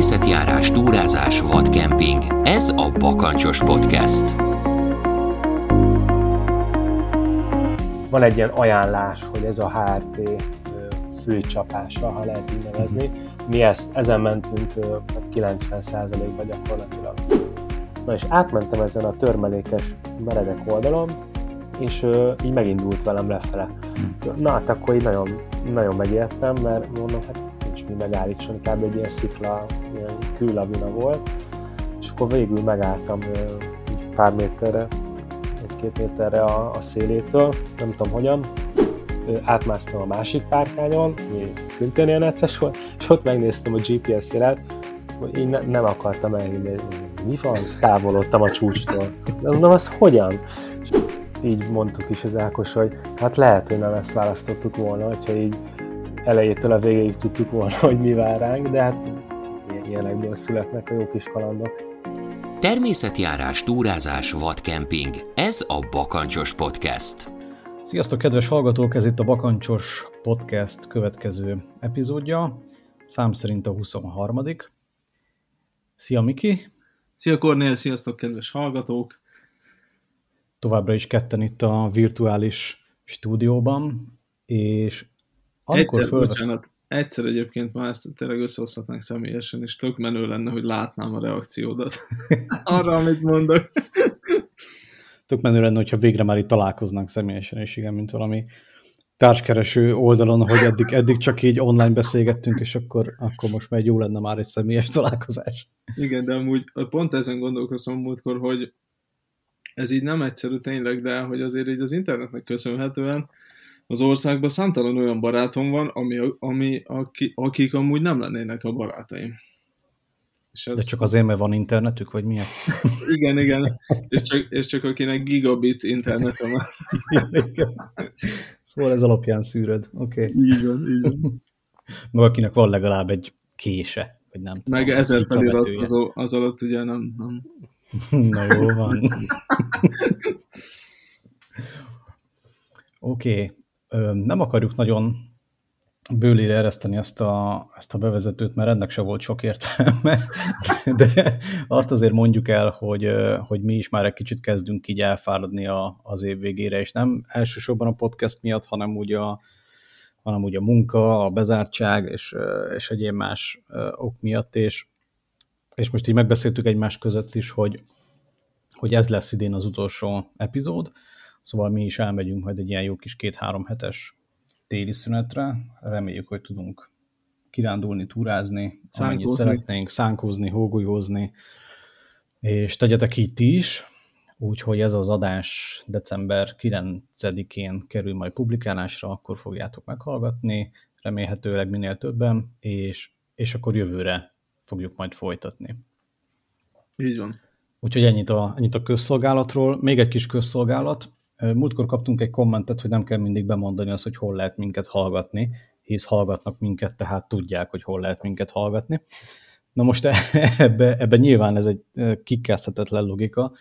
Természetjárás, túrázás, vadkemping. Ez a Bakancsos Podcast. Van egy ilyen ajánlás, hogy ez a HRT főcsapása, ha lehet így nevezni. Mi ezt, ezen mentünk 90%-ba gyakorlatilag. Na és átmentem ezen a törmelékes meredek oldalon, és így megindult velem lefele. Na hát akkor így nagyon, nagyon megijedtem, mert mondom, hát mi megállítson, kb. egy ilyen szikla, ilyen küllavina volt, és akkor végül megálltam pár méterre, egy-két méterre a, a szélétől, nem tudom hogyan, átmásztam a másik párkányon, ami szintén ilyen necces volt, és ott megnéztem a GPS jelet, hogy én ne, nem akartam elhinni, mi van, távolodtam a csúcstól. De mondom, az hogyan? És így mondtuk is az Ákos, hogy hát lehet, hogy nem ezt választottuk volna, hogyha így elejétől a végéig tudtuk volna, hogy mi vár ránk, de hát ilyenekből születnek a jó kis kalandok. Természetjárás, túrázás, vadkemping. Ez a Bakancsos Podcast. Sziasztok, kedves hallgatók! Ez itt a Bakancsos Podcast következő epizódja, szám szerint a 23. Szia, Miki! Szia, Kornél! Sziasztok, kedves hallgatók! Továbbra is ketten itt a virtuális stúdióban, és amikor egyszer, fölvesz... bocsánat, egyszer egyébként már ezt tényleg összehozhatnánk személyesen, és tök menő lenne, hogy látnám a reakciódat arra, amit mondok tök menő lenne, hogyha végre már itt találkoznánk személyesen, és igen, mint valami társkereső oldalon, hogy eddig, eddig csak így online beszélgettünk, és akkor, akkor most már jó lenne már egy személyes találkozás. Igen, de amúgy pont ezen gondolkozom múltkor, hogy ez így nem egyszerű tényleg, de hogy azért így az internetnek köszönhetően az országban számtalan olyan barátom van, ami, ami, aki, akik amúgy nem lennének a barátaim. És ez... De csak azért, mert van internetük, vagy miért? igen, igen. És csak, és csak akinek gigabit internete van. szóval ez alapján szűröd. Oké. Okay. Így van, így van. Meg akinek van legalább egy kése, vagy nem tudom. Meg ezer feliratkozó, az alatt ugye nem, nem. Na jó van. Oké. Okay. Nem akarjuk nagyon bőlére ereszteni ezt a, ezt a bevezetőt, mert ennek se volt sok értelme, de azt azért mondjuk el, hogy, hogy mi is már egy kicsit kezdünk így elfáradni a, az év végére, és nem elsősorban a podcast miatt, hanem úgy a, hanem úgy a munka, a bezártság és, és egyéb más ok miatt, és, és most így megbeszéltük egymás között is, hogy, hogy ez lesz idén az utolsó epizód, szóval mi is elmegyünk majd egy ilyen jó kis két-három hetes téli szünetre. Reméljük, hogy tudunk kirándulni, túrázni, amennyit szeretnénk, szánkózni, hógolyózni, és tegyetek így ti is, úgyhogy ez az adás december 9-én kerül majd publikálásra, akkor fogjátok meghallgatni, remélhetőleg minél többen, és, és akkor jövőre fogjuk majd folytatni. Így van. Úgyhogy ennyit a, ennyit a közszolgálatról. Még egy kis közszolgálat. Múltkor kaptunk egy kommentet, hogy nem kell mindig bemondani azt, hogy hol lehet minket hallgatni, hisz hallgatnak minket, tehát tudják, hogy hol lehet minket hallgatni. Na most ebbe, ebbe nyilván ez egy kikkezdhetetlen logika,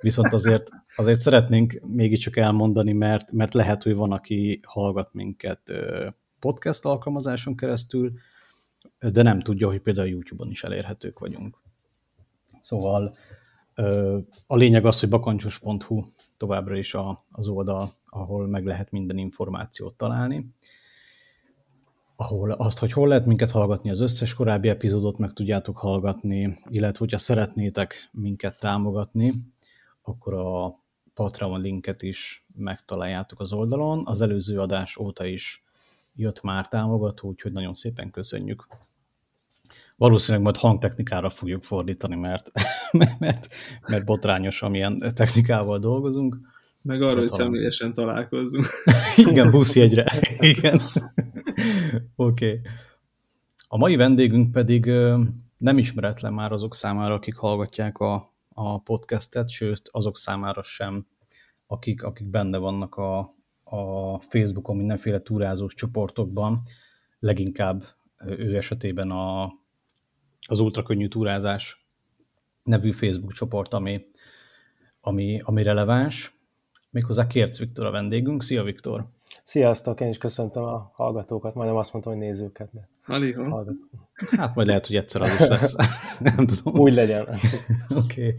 viszont azért, azért szeretnénk mégiscsak elmondani, mert, mert lehet, hogy van, aki hallgat minket podcast alkalmazáson keresztül, de nem tudja, hogy például YouTube-on is elérhetők vagyunk. Szóval a lényeg az, hogy bakancsos.hu továbbra is a, az oldal, ahol meg lehet minden információt találni. Ahol azt, hogy hol lehet minket hallgatni, az összes korábbi epizódot meg tudjátok hallgatni, illetve hogyha szeretnétek minket támogatni, akkor a Patreon linket is megtaláljátok az oldalon. Az előző adás óta is jött már támogató, úgyhogy nagyon szépen köszönjük. Valószínűleg majd hangtechnikára fogjuk fordítani, mert, mert, mert botrányos, amilyen technikával dolgozunk. Meg arra, hogy talán... személyesen találkozzunk. Igen, buszjegyre. Igen. Oké. Okay. A mai vendégünk pedig nem ismeretlen már azok számára, akik hallgatják a, a podcastet, sőt azok számára sem, akik, akik benne vannak a, a Facebookon mindenféle túrázós csoportokban, leginkább ő esetében a az ultrakönnyű túrázás nevű Facebook csoport, ami, ami, ami releváns. Méghozzá Kérc Viktor a vendégünk. Szia Viktor! Sziasztok, én is köszöntöm a hallgatókat, majdnem azt mondtam, hogy nézőket. De Hát majd lehet, hogy egyszer az is lesz. Nem tudom. Úgy legyen. Oké. okay.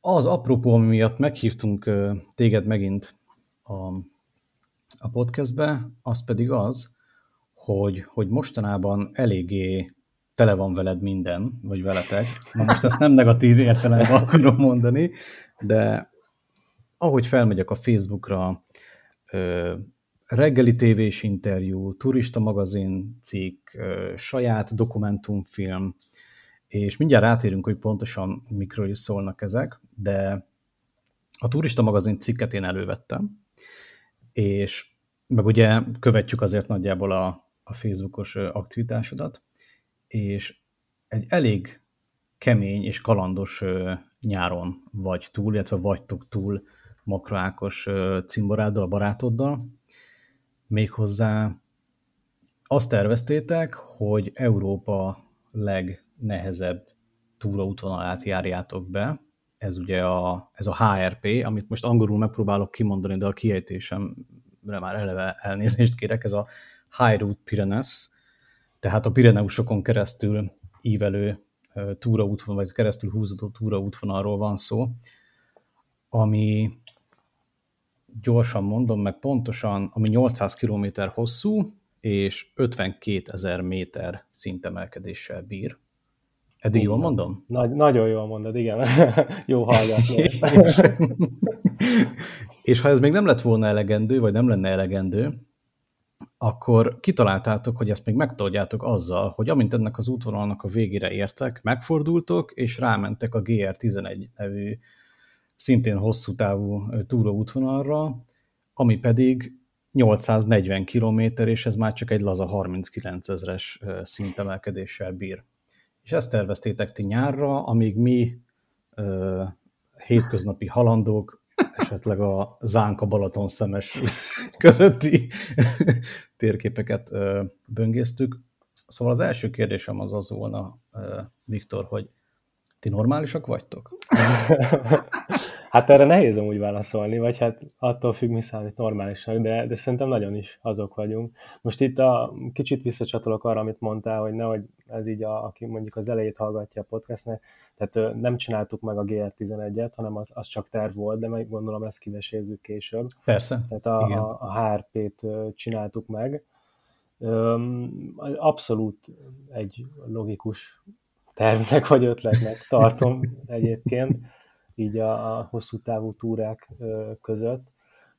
Az apropó, ami miatt meghívtunk téged megint a, a podcastbe, az pedig az, hogy, hogy mostanában eléggé tele van veled minden, vagy veletek. Na most ezt nem negatív értelemben akarom mondani, de ahogy felmegyek a Facebookra, reggeli tévés interjú, turista magazin cikk, saját dokumentumfilm, és mindjárt rátérünk, hogy pontosan mikről is szólnak ezek, de a turista magazin cikket én elővettem, és meg ugye követjük azért nagyjából a, a Facebookos aktivitásodat, és egy elég kemény és kalandos nyáron vagy túl, illetve vagytok túl Makroákos cimboráddal, barátoddal. Méghozzá azt terveztétek, hogy Európa legnehezebb túraútvonalát járjátok be. Ez ugye a, ez a HRP, amit most angolul megpróbálok kimondani, de a kiejtésemre már eleve elnézést kérek, ez a High Route Pyrenees, tehát a Pireneusokon keresztül ívelő túraútvonal, vagy keresztül húzódó túraútvonalról van szó, ami gyorsan mondom meg pontosan, ami 800 km hosszú, és 52 ezer méter szintemelkedéssel bír. Eddig jól mondom? Nagy, nagyon jól mondod, igen. Jó hallgatni. és, és ha ez még nem lett volna elegendő, vagy nem lenne elegendő, akkor kitaláltátok, hogy ezt még megtoldjátok azzal, hogy amint ennek az útvonalnak a végére értek, megfordultok, és rámentek a GR11 nevű szintén hosszú távú túróútvonalra, ami pedig 840 km, és ez már csak egy laza 39 ezres szintemelkedéssel bír. És ezt terveztétek ti nyárra, amíg mi hétköznapi halandók esetleg a Zánka Balaton szemes közötti térképeket böngésztük. Szóval az első kérdésem az az volna, Viktor, hogy ti normálisak vagytok? hát erre nehéz úgy válaszolni, vagy hát attól függ, mi számít normálisnak, de, de szerintem nagyon is azok vagyunk. Most itt a kicsit visszacsatolok arra, amit mondtál, hogy nehogy ez így, a, aki mondjuk az elejét hallgatja a podcastnek, tehát nem csináltuk meg a GR11-et, hanem az, az csak terv volt, de meg gondolom ezt kivesézzük később. Persze. Tehát a, a, a HRP-t csináltuk meg. Abszolút egy logikus tervnek vagy ötletnek tartom egyébként, így a, a hosszú távú túrák között,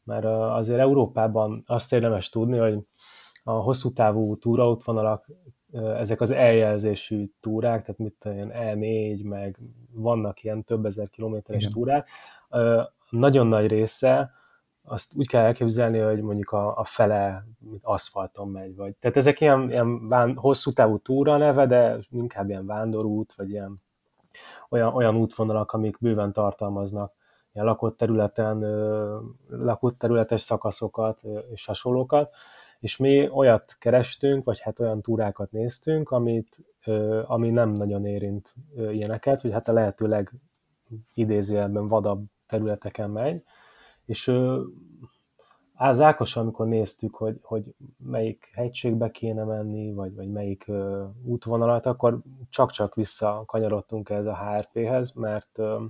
mert azért Európában azt érdemes tudni, hogy a hosszú távú túraútvonalak, ezek az eljelzésű túrák, tehát mit olyan E4, meg vannak ilyen több ezer kilométeres Igen. túrák, nagyon nagy része azt úgy kell elképzelni, hogy mondjuk a, a fele aszfalton megy, vagy. Tehát ezek ilyen, ilyen ván, hosszú távú túra neve, de inkább ilyen vándorút, vagy ilyen olyan, olyan útvonalak, amik bőven tartalmaznak ilyen lakott területen, lakott területes szakaszokat és hasonlókat, és mi olyat kerestünk, vagy hát olyan túrákat néztünk, amit, ami nem nagyon érint ilyeneket, vagy hát a lehetőleg idézőjelben vadabb területeken megy, és az Ákos, amikor néztük, hogy, hogy melyik hegységbe kéne menni, vagy, vagy melyik uh, útvonalat, akkor csak-csak visszakanyarodtunk ez a HRP-hez, mert uh,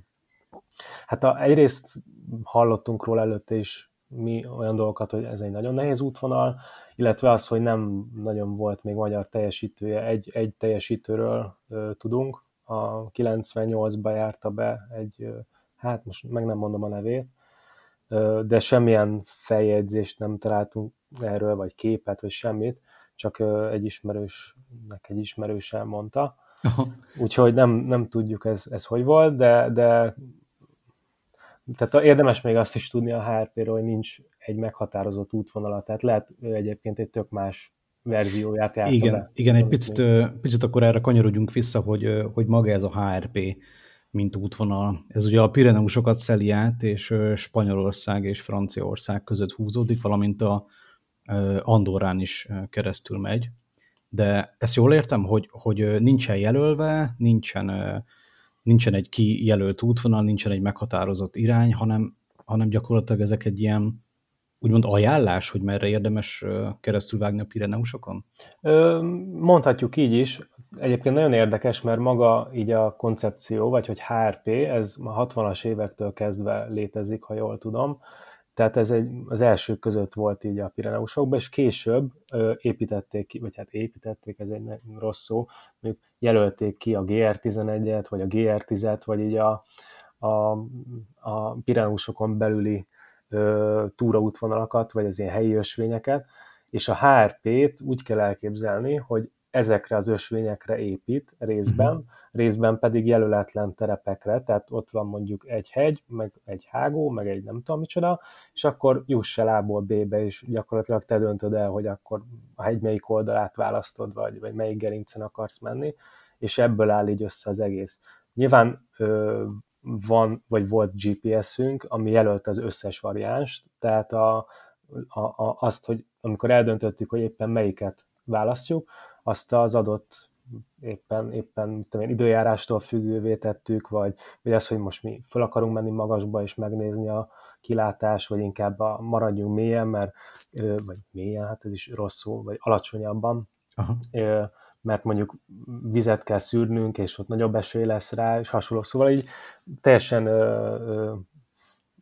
hát a, egyrészt hallottunk róla előtte is mi olyan dolgokat, hogy ez egy nagyon nehéz útvonal, illetve az, hogy nem nagyon volt még magyar teljesítője, egy, egy teljesítőről uh, tudunk, a 98-ba járta be egy, uh, hát most meg nem mondom a nevét, de semmilyen feljegyzést nem találtunk erről, vagy képet, vagy semmit, csak egy ismerősnek egy ismerős elmondta. Úgyhogy nem, nem tudjuk ez, ez hogy volt, de, de tehát érdemes még azt is tudni a HRP-ről, hogy nincs egy meghatározott útvonala, tehát lehet ő egyébként egy tök más verzióját járta Igen, be. igen egy picit, picit akkor erre kanyarodjunk vissza, hogy, hogy maga ez a HRP mint útvonal. Ez ugye a Pireneusokat szeli át, és Spanyolország és Franciaország között húzódik, valamint a Andorrán is keresztül megy. De ezt jól értem, hogy, hogy nincsen jelölve, nincsen, nincsen egy kijelölt útvonal, nincsen egy meghatározott irány, hanem, hanem gyakorlatilag ezek egy ilyen úgymond ajánlás, hogy merre érdemes keresztülvágni a Pireneusokon? Mondhatjuk így is. Egyébként nagyon érdekes, mert maga így a koncepció, vagy hogy HRP, ez a 60-as évektől kezdve létezik, ha jól tudom. Tehát ez egy, az első között volt így a Pireneusokban, és később ö, építették ki, vagy hát építették, ez egy rossz szó, mondjuk jelölték ki a GR11-et, vagy a GR10-et, vagy így a, a, a Pireneusokon belüli túraútvonalakat, vagy az ilyen helyi ösvényeket, és a HRP-t úgy kell elképzelni, hogy ezekre az ösvényekre épít részben, uh-huh. részben pedig jelöletlen terepekre, tehát ott van mondjuk egy hegy, meg egy hágó, meg egy nem tudom micsoda, és akkor juss el A-ból B-be, és gyakorlatilag te döntöd el, hogy akkor a hegy melyik oldalát választod, vagy, vagy melyik gerincen akarsz menni, és ebből áll így össze az egész. Nyilván ö, van, vagy volt GPS-ünk, ami jelölt az összes variánst, tehát a, a, a, azt, hogy amikor eldöntöttük, hogy éppen melyiket választjuk, azt az adott éppen, éppen tudom én, időjárástól függővé tettük, vagy, vagy az, hogy most mi fel akarunk menni magasba és megnézni a kilátás, vagy inkább a, maradjunk mélyen, mert, vagy mélyen, hát ez is rosszul, vagy alacsonyabban, Aha. Mert mondjuk vizet kell szűrnünk, és ott nagyobb esély lesz rá, és hasonló. Szóval így teljesen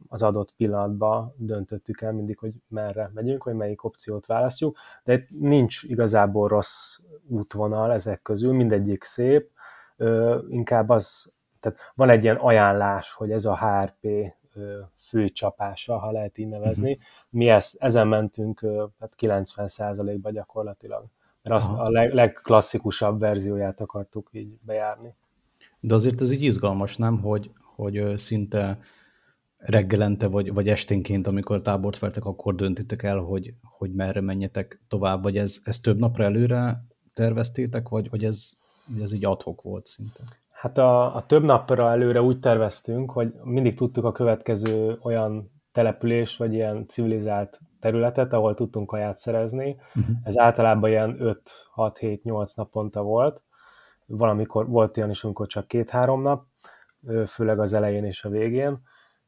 az adott pillanatban döntöttük el mindig, hogy merre megyünk, hogy melyik opciót választjuk, de itt nincs igazából rossz útvonal ezek közül, mindegyik szép, inkább az, tehát van egy ilyen ajánlás, hogy ez a HRP fő csapása, ha lehet így nevezni. Uh-huh. Mi ezt, ezen mentünk hát 90%-ba gyakorlatilag, mert azt Aha. a leg, legklasszikusabb verzióját akartuk így bejárni. De azért ez így izgalmas, nem, hogy, hogy szinte reggelente vagy, vagy esténként, amikor tábort vertek, akkor döntitek el, hogy, hogy merre menjetek tovább, vagy ez, ez több napra előre terveztétek, vagy, vagy ez, ez így adhok volt szinte? Hát a, a több napra előre úgy terveztünk, hogy mindig tudtuk a következő olyan települést, vagy ilyen civilizált területet, ahol tudtunk kaját szerezni. Uh-huh. Ez általában ilyen 5-6-7-8 naponta volt. Valamikor volt olyan is, amikor csak két-három nap, főleg az elején és a végén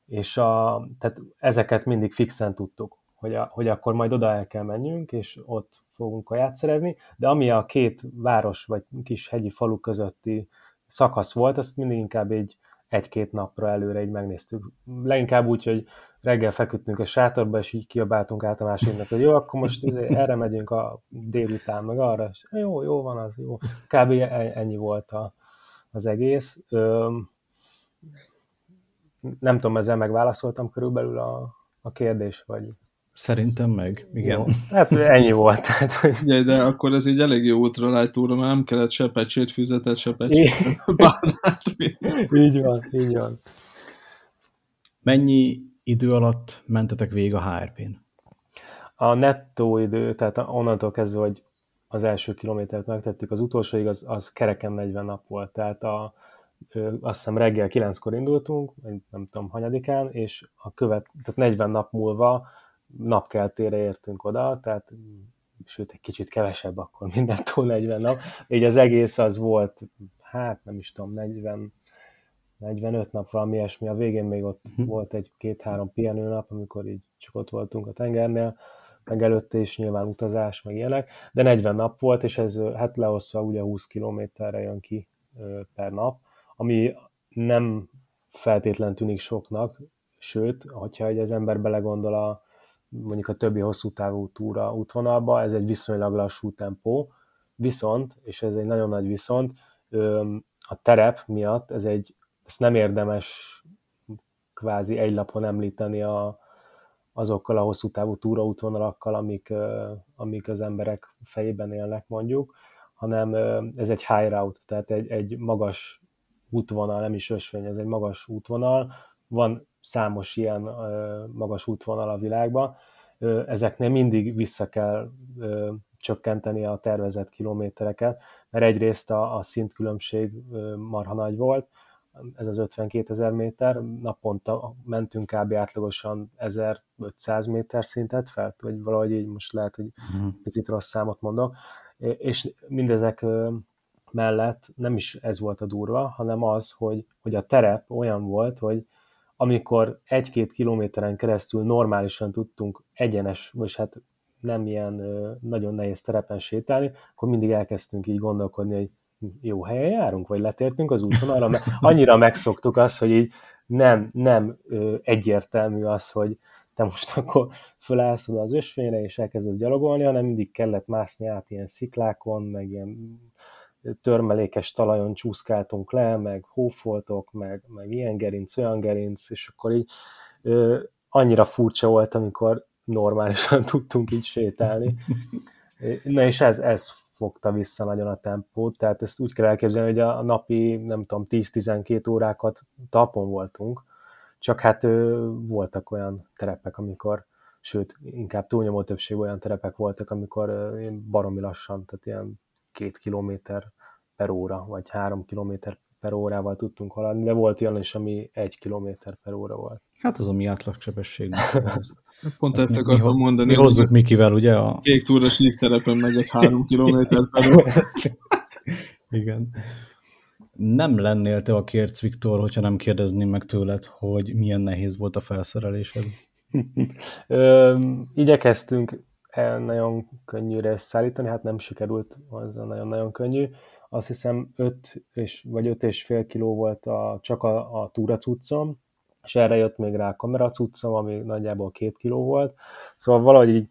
és a, tehát ezeket mindig fixen tudtuk, hogy, a, hogy akkor majd oda el kell menjünk, és ott fogunk kaját szerezni, de ami a két város vagy kis hegyi falu közötti szakasz volt, azt mindig inkább egy egy-két napra előre így megnéztük. Leginkább úgy, hogy reggel feküdtünk a sátorba, és így kiabáltunk át a másiknak, hogy jó, akkor most izé erre megyünk a délután, meg arra, és jó, jó van az, jó. Kb. E-, ennyi volt a, az egész. Nem tudom, ezzel megválaszoltam körülbelül a, a kérdés, vagy... Szerintem meg, igen. Jó. Hát ennyi volt. Tehát, hogy... ja, de akkor ez így elég jó ultralájtóra, mert nem kellett se pecsét füzetet, se pecsét bárnát. így van, így van. Mennyi idő alatt mentetek végig a HRP-n? A nettó idő, tehát onnantól kezdve, hogy az első kilométert megtettük, az utolsóig az, az kereken 40 nap volt. Tehát a, azt hiszem reggel 9-kor indultunk, nem tudom, hanyadikán, és a követ, tehát 40 nap múlva napkeltére értünk oda, tehát sőt, egy kicsit kevesebb akkor mindentől 40 nap. Így az egész az volt, hát nem is tudom, 40, 45 nap valami ilyesmi, a végén még ott uh-huh. volt egy két-három pihenőnap, amikor így csak ott voltunk a tengernél, meg előtte is nyilván utazás, meg ilyenek, de 40 nap volt, és ez hát leosztva ugye 20 kilométerre jön ki per nap, ami nem feltétlen tűnik soknak, sőt, hogyha egy az ember belegondol a mondjuk a többi hosszú távú túra útvonalba, ez egy viszonylag lassú tempó, viszont, és ez egy nagyon nagy viszont, a terep miatt ez egy, ezt nem érdemes kvázi egy lapon említeni a, azokkal a hosszú távú túraútvonalakkal, amik, amik az emberek fejében élnek mondjuk, hanem ez egy high route, tehát egy, egy magas útvonal, nem is ösvény, ez egy magas útvonal, van számos ilyen magas útvonal a világban, ezeknél mindig vissza kell csökkenteni a tervezett kilométereket, mert egyrészt a, a szintkülönbség marha nagy volt, ez az 52 ezer méter, naponta mentünk kb. átlagosan 1500 méter szintet fel, vagy valahogy így most lehet, hogy uh-huh. picit rossz számot mondok, és mindezek mellett nem is ez volt a durva, hanem az, hogy, hogy a terep olyan volt, hogy amikor egy-két kilométeren keresztül normálisan tudtunk egyenes, vagy hát nem ilyen nagyon nehéz terepen sétálni, akkor mindig elkezdtünk így gondolkodni, hogy jó helyen járunk, vagy letértünk az útvonalra, mert annyira megszoktuk azt, hogy így nem, nem egyértelmű az, hogy te most akkor fölállsz oda az ösvényre, és elkezdesz gyalogolni, hanem mindig kellett mászni át ilyen sziklákon, meg ilyen törmelékes talajon csúszkáltunk le, meg hófoltok, meg, meg ilyen gerinc, olyan gerinc, és akkor így ö, annyira furcsa volt, amikor normálisan tudtunk így sétálni. Na és ez, ez fogta vissza nagyon a tempót, tehát ezt úgy kell elképzelni, hogy a napi, nem tudom, 10-12 órákat talpon voltunk, csak hát ö, voltak olyan terepek, amikor, sőt, inkább túlnyomó többség olyan terepek voltak, amikor ö, baromi lassan, tehát ilyen két kilométer per óra, vagy három kilométer per órával tudtunk haladni, de volt olyan is, ami egy kilométer per óra volt. Hát az a mi átlagsebesség. Pont ezt, ezt akartam mi, mondani. Mi hozzuk Mikivel, ugye? A... Kék túros terepen megy egy három kilométer per óra. Igen. Nem lennél te a kérc, Viktor, hogyha nem kérdezném meg tőled, hogy milyen nehéz volt a felszerelésed? Ö, igyekeztünk nagyon könnyűre szállítani, hát nem sikerült, az nagyon-nagyon könnyű. Azt hiszem 5 és, vagy 5 és fél kiló volt a, csak a, a túra cuccom, és erre jött még rá a kamera cuccom, ami nagyjából 2 kiló volt. Szóval valahogy így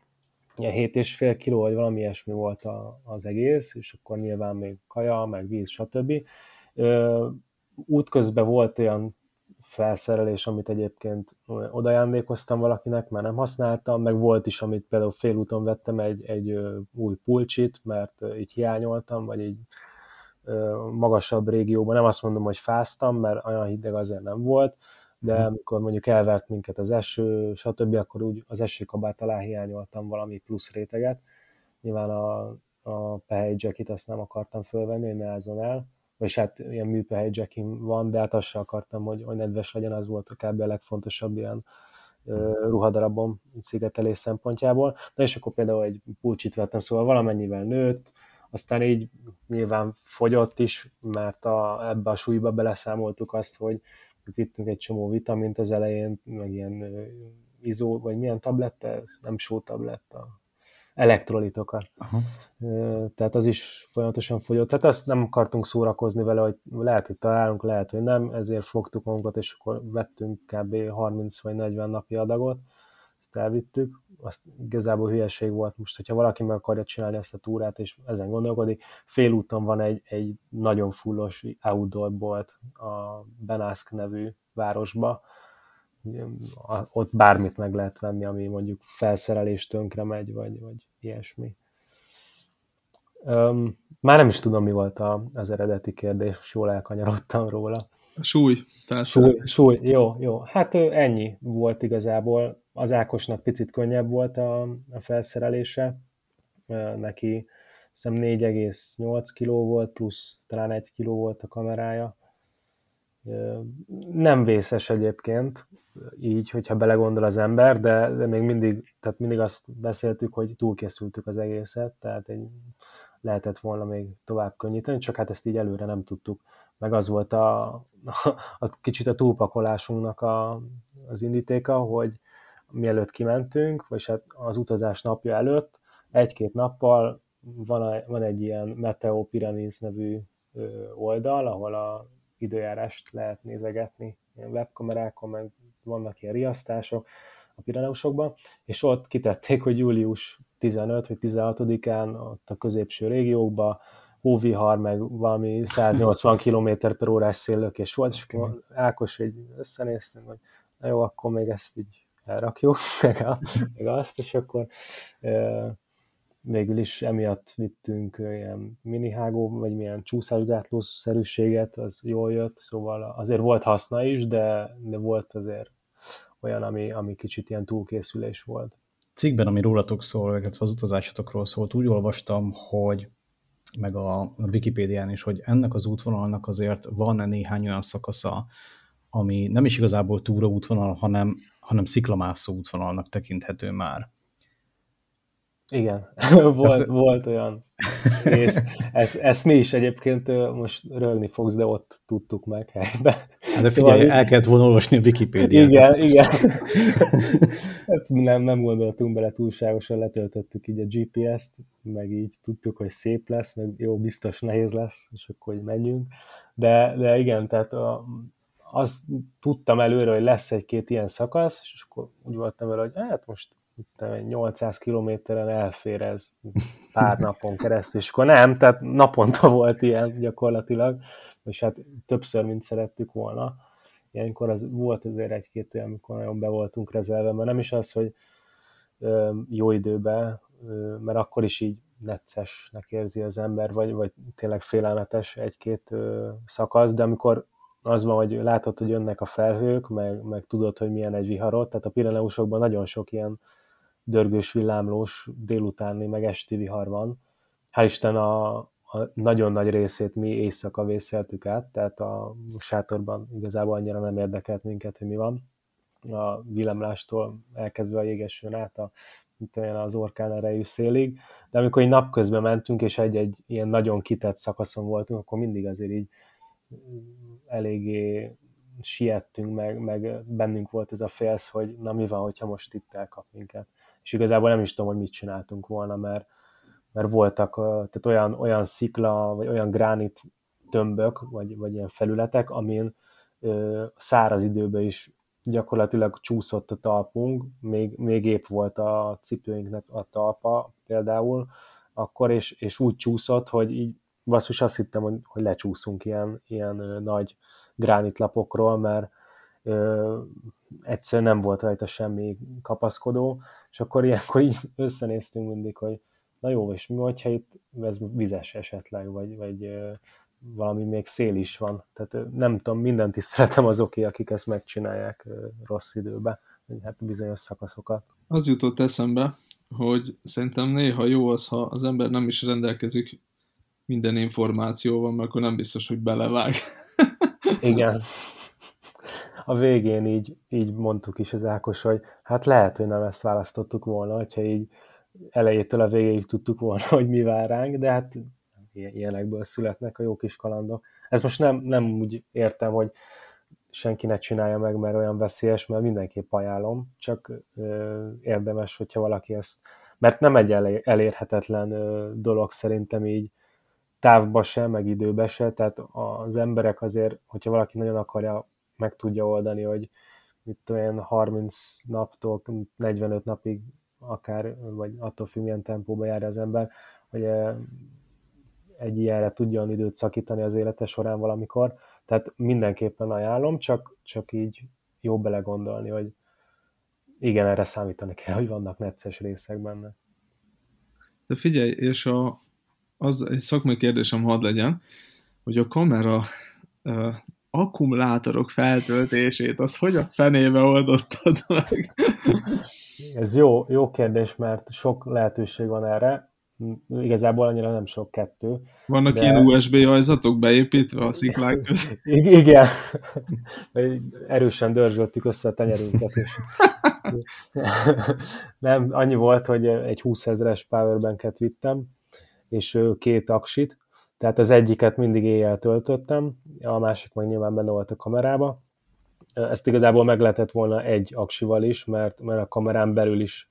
ilyen 7 és fél kiló, vagy valami ilyesmi volt a, az egész, és akkor nyilván még kaja, meg víz, stb. Ö, útközben volt olyan felszerelés, amit egyébként odajándékoztam valakinek, már nem használtam, meg volt is, amit például félúton vettem egy, egy új pulcsit, mert így hiányoltam, vagy így magasabb régióban, nem azt mondom, hogy fáztam, mert olyan hideg azért nem volt, de mhm. amikor mondjuk elvert minket az eső, stb., akkor úgy az esőkabát alá hiányoltam valami plusz réteget. Nyilván a, a pehely jacket azt nem akartam fölvenni, hogy ne állzon el, vagyis hát ilyen műpehely jackim van, de hát azt sem akartam, hogy, hogy nedves legyen, az volt kb. a legfontosabb ilyen ruhadarabom szigetelés szempontjából. Na és akkor például egy pulcsit vettem, szóval valamennyivel nőtt, aztán így nyilván fogyott is, mert a, ebbe a súlyba beleszámoltuk azt, hogy vittünk egy csomó vitamint az elején, meg ilyen izó, vagy milyen tabletta, nem só tabletta, elektrolitokat. Aha. Tehát az is folyamatosan fogyott. Tehát azt nem akartunk szórakozni vele, hogy lehet, hogy találunk, lehet, hogy nem, ezért fogtuk magunkat, és akkor vettünk kb. 30 vagy 40 napi adagot, ezt elvittük, azt igazából hülyeség volt most, hogyha valaki meg akarja csinálni ezt a túrát, és ezen gondolkodik, félúton van egy, egy nagyon fullos outdoor bolt a Benászk nevű városba, ott bármit meg lehet venni, ami mondjuk felszerelés tönkre megy, vagy, vagy ilyesmi. Um, már nem is tudom, mi volt a, az eredeti kérdés, és jól elkanyarodtam róla. A súly, súly, súly, jó, jó. Hát ennyi volt igazából. Az Ákosnak picit könnyebb volt a, a felszerelése. Neki hiszem 4,8 kg volt, plusz talán 1 kg volt a kamerája. Nem vészes egyébként, így, hogyha belegondol az ember, de, de még mindig, tehát mindig azt beszéltük, hogy túlkészültük az egészet, tehát egy, lehetett volna még tovább könnyíteni, csak hát ezt így előre nem tudtuk. Meg az volt a, a, a kicsit a túlpakolásunknak a, az indítéka, hogy mielőtt kimentünk, vagy hát az utazás napja előtt, egy-két nappal van, a, van egy ilyen Meteo Pyrenees nevű oldal, ahol a időjárást lehet nézegetni. Ilyen webkamerákon, meg vannak ilyen riasztások a Pireneusokban, és ott kitették, hogy július 15 vagy 16-án ott a középső régiókban hóvihar, meg valami 180 km per órás széllökés volt, és akkor Ákos egy összenéztünk, hogy na jó, akkor még ezt így elrakjuk, meg, a, meg azt, és akkor végül is emiatt vittünk ilyen minihágó, vagy milyen csúszásgátló szerűséget, az jól jött, szóval azért volt haszna is, de, de volt azért olyan, ami, ami kicsit ilyen túlkészülés volt. Cikkben, ami rólatok szól, illetve az utazásotokról szólt, úgy olvastam, hogy meg a Wikipédián is, hogy ennek az útvonalnak azért van-e néhány olyan szakasza, ami nem is igazából túra útvonal, hanem, hanem sziklamászó útvonalnak tekinthető már. Igen, volt, hát, volt olyan és ezt, ezt mi is egyébként most rögni fogsz, de ott tudtuk meg helyben. Hát de figyelj, szóval, el kellett volna olvasni a Wikipédiát. Igen, igen. Hát nem, nem gondoltunk bele túlságosan, letöltöttük így a GPS-t, meg így tudtuk, hogy szép lesz, meg jó, biztos nehéz lesz, és akkor hogy menjünk. De, de igen, tehát a, azt tudtam előre, hogy lesz egy-két ilyen szakasz, és akkor úgy voltam vele, hogy hát most 800 kilométeren elfér ez pár napon keresztül, és akkor nem, tehát naponta volt ilyen gyakorlatilag, és hát többször, mint szerettük volna. Ilyenkor az, volt azért egy-két olyan, amikor nagyon be voltunk rezelve, mert nem is az, hogy jó időben, mert akkor is így neccesnek érzi az ember, vagy, vagy tényleg félelmetes egy-két szakasz, de amikor az van, hogy látod, hogy jönnek a felhők, meg, meg tudod, hogy milyen egy viharot, tehát a Pireneusokban nagyon sok ilyen dörgős, villámlós délutáni, meg esti vihar van. Hál' Isten a, a nagyon nagy részét mi éjszaka vészeltük át, tehát a sátorban igazából annyira nem érdekelt minket, hogy mi van. A villámlástól elkezdve a jégesőn át a, az orkán erejű szélig, de amikor így napközben mentünk, és egy-egy ilyen nagyon kitett szakaszon voltunk, akkor mindig azért így eléggé siettünk, meg, meg bennünk volt ez a félsz, hogy na mi van, hogyha most itt elkap minket. És igazából nem is tudom, hogy mit csináltunk volna, mert, mert voltak tehát olyan, olyan szikla, vagy olyan gránit tömbök, vagy, vagy ilyen felületek, amin ö, száraz időben is gyakorlatilag csúszott a talpunk, még, még épp volt a cipőinknek a talpa például, akkor, és, és úgy csúszott, hogy így basszus azt hittem, hogy, hogy lecsúszunk ilyen, ilyen nagy gránitlapokról, mert egyszerűen nem volt rajta semmi kapaszkodó, és akkor ilyenkor így összenéztünk mindig, hogy na jó, és mi, hogyha itt ez vizes esetleg, vagy, vagy valami még szél is van. Tehát nem tudom, mindent is szeretem az oké, akik ezt megcsinálják rossz időben, hát bizonyos szakaszokat. Az jutott eszembe, hogy szerintem néha jó az, ha az ember nem is rendelkezik minden információval, mert akkor nem biztos, hogy belevág. Igen. A végén így, így mondtuk is az Ákos, hogy hát lehet, hogy nem ezt választottuk volna, hogyha így elejétől a végéig tudtuk volna, hogy mi vár ránk, de hát ilyenekből születnek a jó kis kalandok. Ez most nem, nem úgy értem, hogy senki ne csinálja meg, mert olyan veszélyes, mert mindenképp ajánlom, csak ö, érdemes, hogyha valaki ezt, mert nem egy elérhetetlen ö, dolog szerintem így távba se, meg időbe se, tehát az emberek azért, hogyha valaki nagyon akarja, meg tudja oldani, hogy mit olyan 30 naptól 45 napig akár, vagy attól függ, milyen tempóba jár az ember, hogy eh, egy ilyenre tudjon időt szakítani az élete során valamikor. Tehát mindenképpen ajánlom, csak, csak így jó belegondolni, hogy igen, erre számítani kell, hogy vannak necces részek benne. De figyelj, és a, az egy szakmai kérdésem hadd legyen, hogy a kamera uh, akkumulátorok feltöltését, azt hogy a fenébe oldottad meg? Ez jó, jó kérdés, mert sok lehetőség van erre. Igazából annyira nem sok kettő. Vannak de... ilyen USB ajzatok beépítve a sziklák között? Igen. Erősen dörzsöltük össze a tenyerünket. És... nem, annyi volt, hogy egy 20 ezeres powerbanket vittem, és két aksit, tehát az egyiket mindig éjjel töltöttem, a másik meg nyilván benne volt a kamerába. Ezt igazából meg lehetett volna egy aksival is, mert, mert a kamerán belül is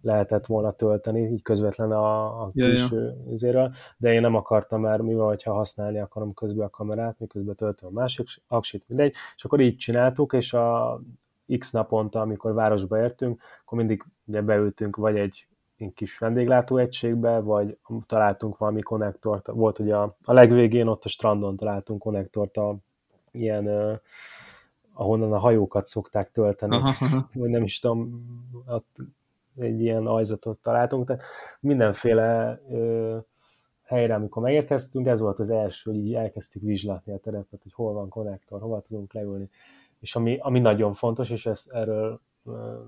lehetett volna tölteni, így közvetlen a, a külső ja, ja. de én nem akartam már, mivel hogyha használni akarom közben a kamerát, miközben töltöm a másik aksit, mindegy, és akkor így csináltuk, és a x naponta, amikor városba értünk, akkor mindig ugye beültünk vagy egy kis vendéglátóegységbe, vagy találtunk valami konnektort, volt ugye a, a legvégén ott a strandon találtunk konnektort, a, ilyen, uh, ahonnan a hajókat szokták tölteni, Aha. vagy nem is tudom, egy ilyen ajzatot találtunk, tehát mindenféle uh, helyre, amikor megérkeztünk, ez volt az első, hogy így elkezdtük vizslatni a terepet, hogy hol van konnektor, hova tudunk leülni. És ami, ami nagyon fontos, és ezt erről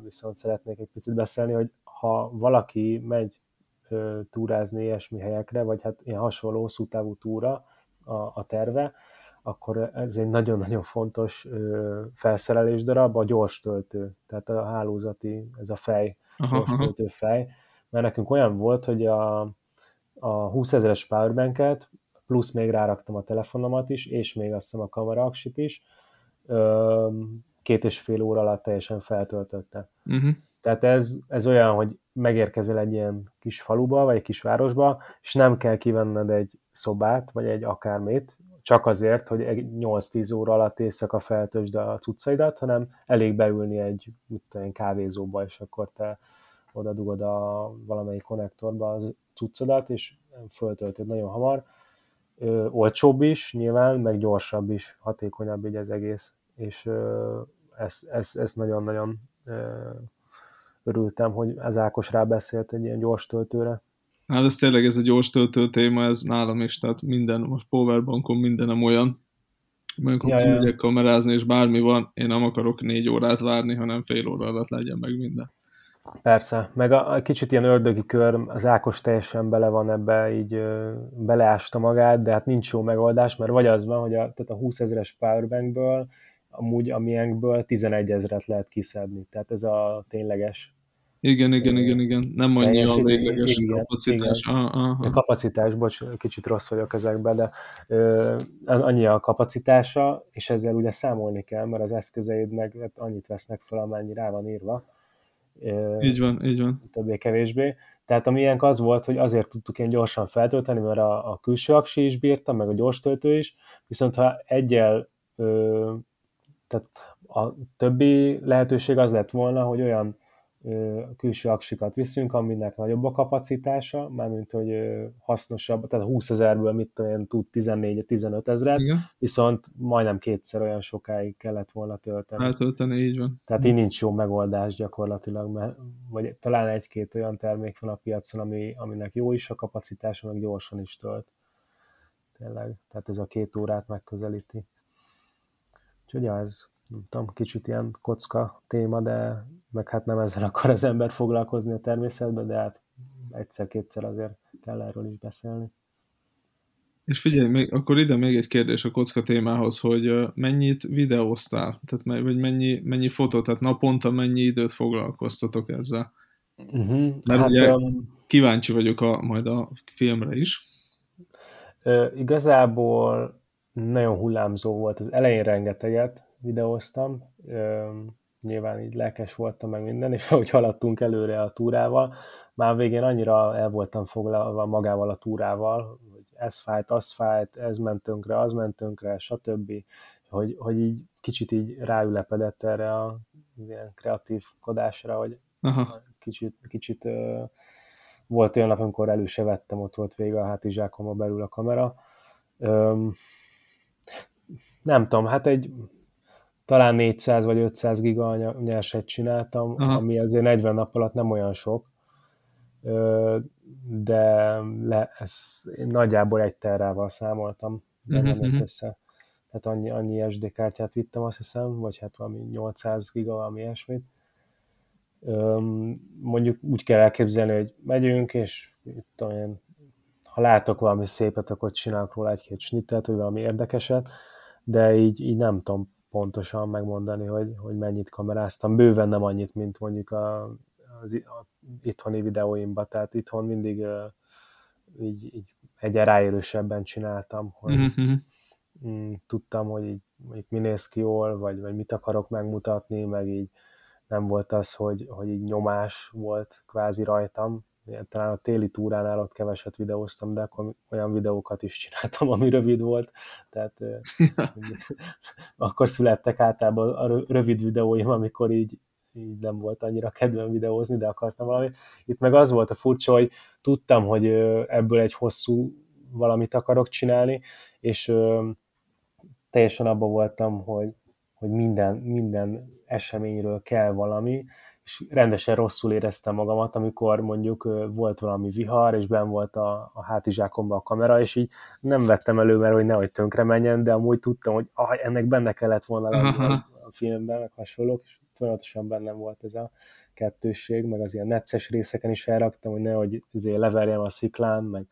viszont szeretnék egy picit beszélni, hogy ha valaki megy ö, túrázni ilyesmi helyekre, vagy hát ilyen hasonló hosszú távú túra a, a terve, akkor ez egy nagyon-nagyon fontos ö, felszerelés darab, a gyors töltő, tehát a hálózati, ez a fej, gyors töltő fej, mert nekünk olyan volt, hogy a, a 20 ezeres powerbanket, plusz még ráraktam a telefonomat is, és még azt hiszem a kameraaksit is, két és fél óra alatt teljesen feltöltötte. Uh-huh. Tehát ez, ez olyan, hogy megérkezel egy ilyen kis faluba, vagy egy kis városba, és nem kell kivenned egy szobát, vagy egy akármit, csak azért, hogy 8-10 óra alatt éjszaka feltöltsd a cuccaidat, hanem elég beülni egy tudom, kávézóba, és akkor te oda dugod a valamelyik konnektorba az cuccodat, és föltöltöd nagyon hamar. Ö, olcsóbb is nyilván, meg gyorsabb is, hatékonyabb így az egész. És ö, ez, ez, ez nagyon-nagyon örültem, hogy ez Ákos rábeszélt egy ilyen gyors töltőre. Hát ez tényleg ez a gyors töltő téma, ez nálam is, tehát minden, most Powerbankon mindenem olyan, amikor ja, ja. kamerázni, és bármi van, én nem akarok négy órát várni, hanem fél óra alatt legyen meg minden. Persze, meg a, a kicsit ilyen ördögi kör, az Ákos teljesen bele van ebbe, így ö, beleásta magát, de hát nincs jó megoldás, mert vagy az van, hogy a, tehát a 20 ezeres powerbankből amúgy a miénkből 11 ezeret lehet kiszedni. Tehát ez a tényleges igen, igen, igen, igen. Nem annyi a végleges igen, kapacitás. Igen. Aha, aha. A kapacitás, bocs, kicsit rossz vagyok ezekben, de ö, annyi a kapacitása, és ezzel ugye számolni kell, mert az eszközeid meg hát annyit vesznek fel, amennyi rá van írva. Ö, így van, így van. Többé-kevésbé. Tehát a miénk az volt, hogy azért tudtuk én gyorsan feltölteni, mert a, a külső aksi is bírta, meg a gyors töltő is, viszont ha egyel ö, tehát a többi lehetőség az lett volna, hogy olyan külső aksikat viszünk, aminek nagyobb a kapacitása, mármint, hogy hasznosabb, tehát 20 ezerből mit tudom én, tud 14-15 ezeret, viszont majdnem kétszer olyan sokáig kellett volna tölteni. Eltölteni, így van. Tehát így nincs jó megoldás gyakorlatilag, mert, vagy talán egy-két olyan termék van a piacon, ami, aminek jó is a kapacitása, meg gyorsan is tölt. Tényleg, tehát ez a két órát megközelíti. Úgyhogy ja, ez nem tudom, kicsit ilyen kocka téma, de meg hát nem ezzel akar az ember foglalkozni a természetben, de hát egyszer-kétszer azért kell erről is beszélni. És figyelj, még, akkor ide még egy kérdés a kocka témához, hogy mennyit videóztál, tehát vagy mennyi, mennyi fotót, tehát naponta mennyi időt foglalkoztatok ezzel? Uh-huh. Mert hát, ugye um, kíváncsi vagyok a, majd a filmre is. Igazából nagyon hullámzó volt, az elején rengeteget videóztam, nyilván így lelkes voltam meg minden, és ahogy haladtunk előre a túrával, már végén annyira el voltam foglalva magával a túrával, hogy ez fájt, az fájt, ez ment tönkre, az ment tönkre, stb., hogy, hogy így kicsit így ráülepedett erre a ilyen kreatív kodásra, hogy Aha. kicsit, kicsit volt olyan nap, amikor elő se vettem, ott volt vége a hátizsákomba belül a kamera. Nem tudom, hát egy talán 400 vagy 500 giga nyerset csináltam, Aha. ami azért 40 nap alatt nem olyan sok, de le, ez, én nagyjából egy terrával számoltam, de uh-huh. nem mhm. össze. Tehát annyi, annyi SD kártyát vittem, azt hiszem, vagy hát valami 800 giga, valami ilyesmit. Mondjuk úgy kell elképzelni, hogy megyünk, és itt olyan, ha látok valami szépet, akkor csinálok róla egy-két snittet, vagy valami érdekeset, de így, így nem tudom pontosan megmondani, hogy, hogy mennyit kameráztam. Bőven nem annyit, mint mondjuk a, az a itthoni videóimba, tehát itthon mindig uh, így, így egy ráérősebben csináltam, hogy mm-hmm. mm, tudtam, hogy így mondjuk mi néz ki jól, vagy, vagy mit akarok megmutatni, meg így nem volt az, hogy, hogy így nyomás volt kvázi rajtam, talán a téli túránál ott keveset videóztam, de akkor olyan videókat is csináltam, ami rövid volt, tehát akkor születtek általában a rövid videóim, amikor így, így nem volt annyira kedvem videózni, de akartam valamit. Itt meg az volt a furcsa, hogy tudtam, hogy ebből egy hosszú valamit akarok csinálni, és teljesen abban voltam, hogy, hogy minden, minden eseményről kell valami, és rendesen rosszul éreztem magamat, amikor mondjuk volt valami vihar, és ben volt a, a hátizsákomban a kamera, és így nem vettem elő, mert hogy nehogy tönkre menjen, de amúgy tudtam, hogy ah, ennek benne kellett volna lenni a filmben, meg hasonlók, és folyamatosan bennem volt ez a kettősség, meg az ilyen necces részeken is elraktam, hogy nehogy azért leverjem a sziklán, meg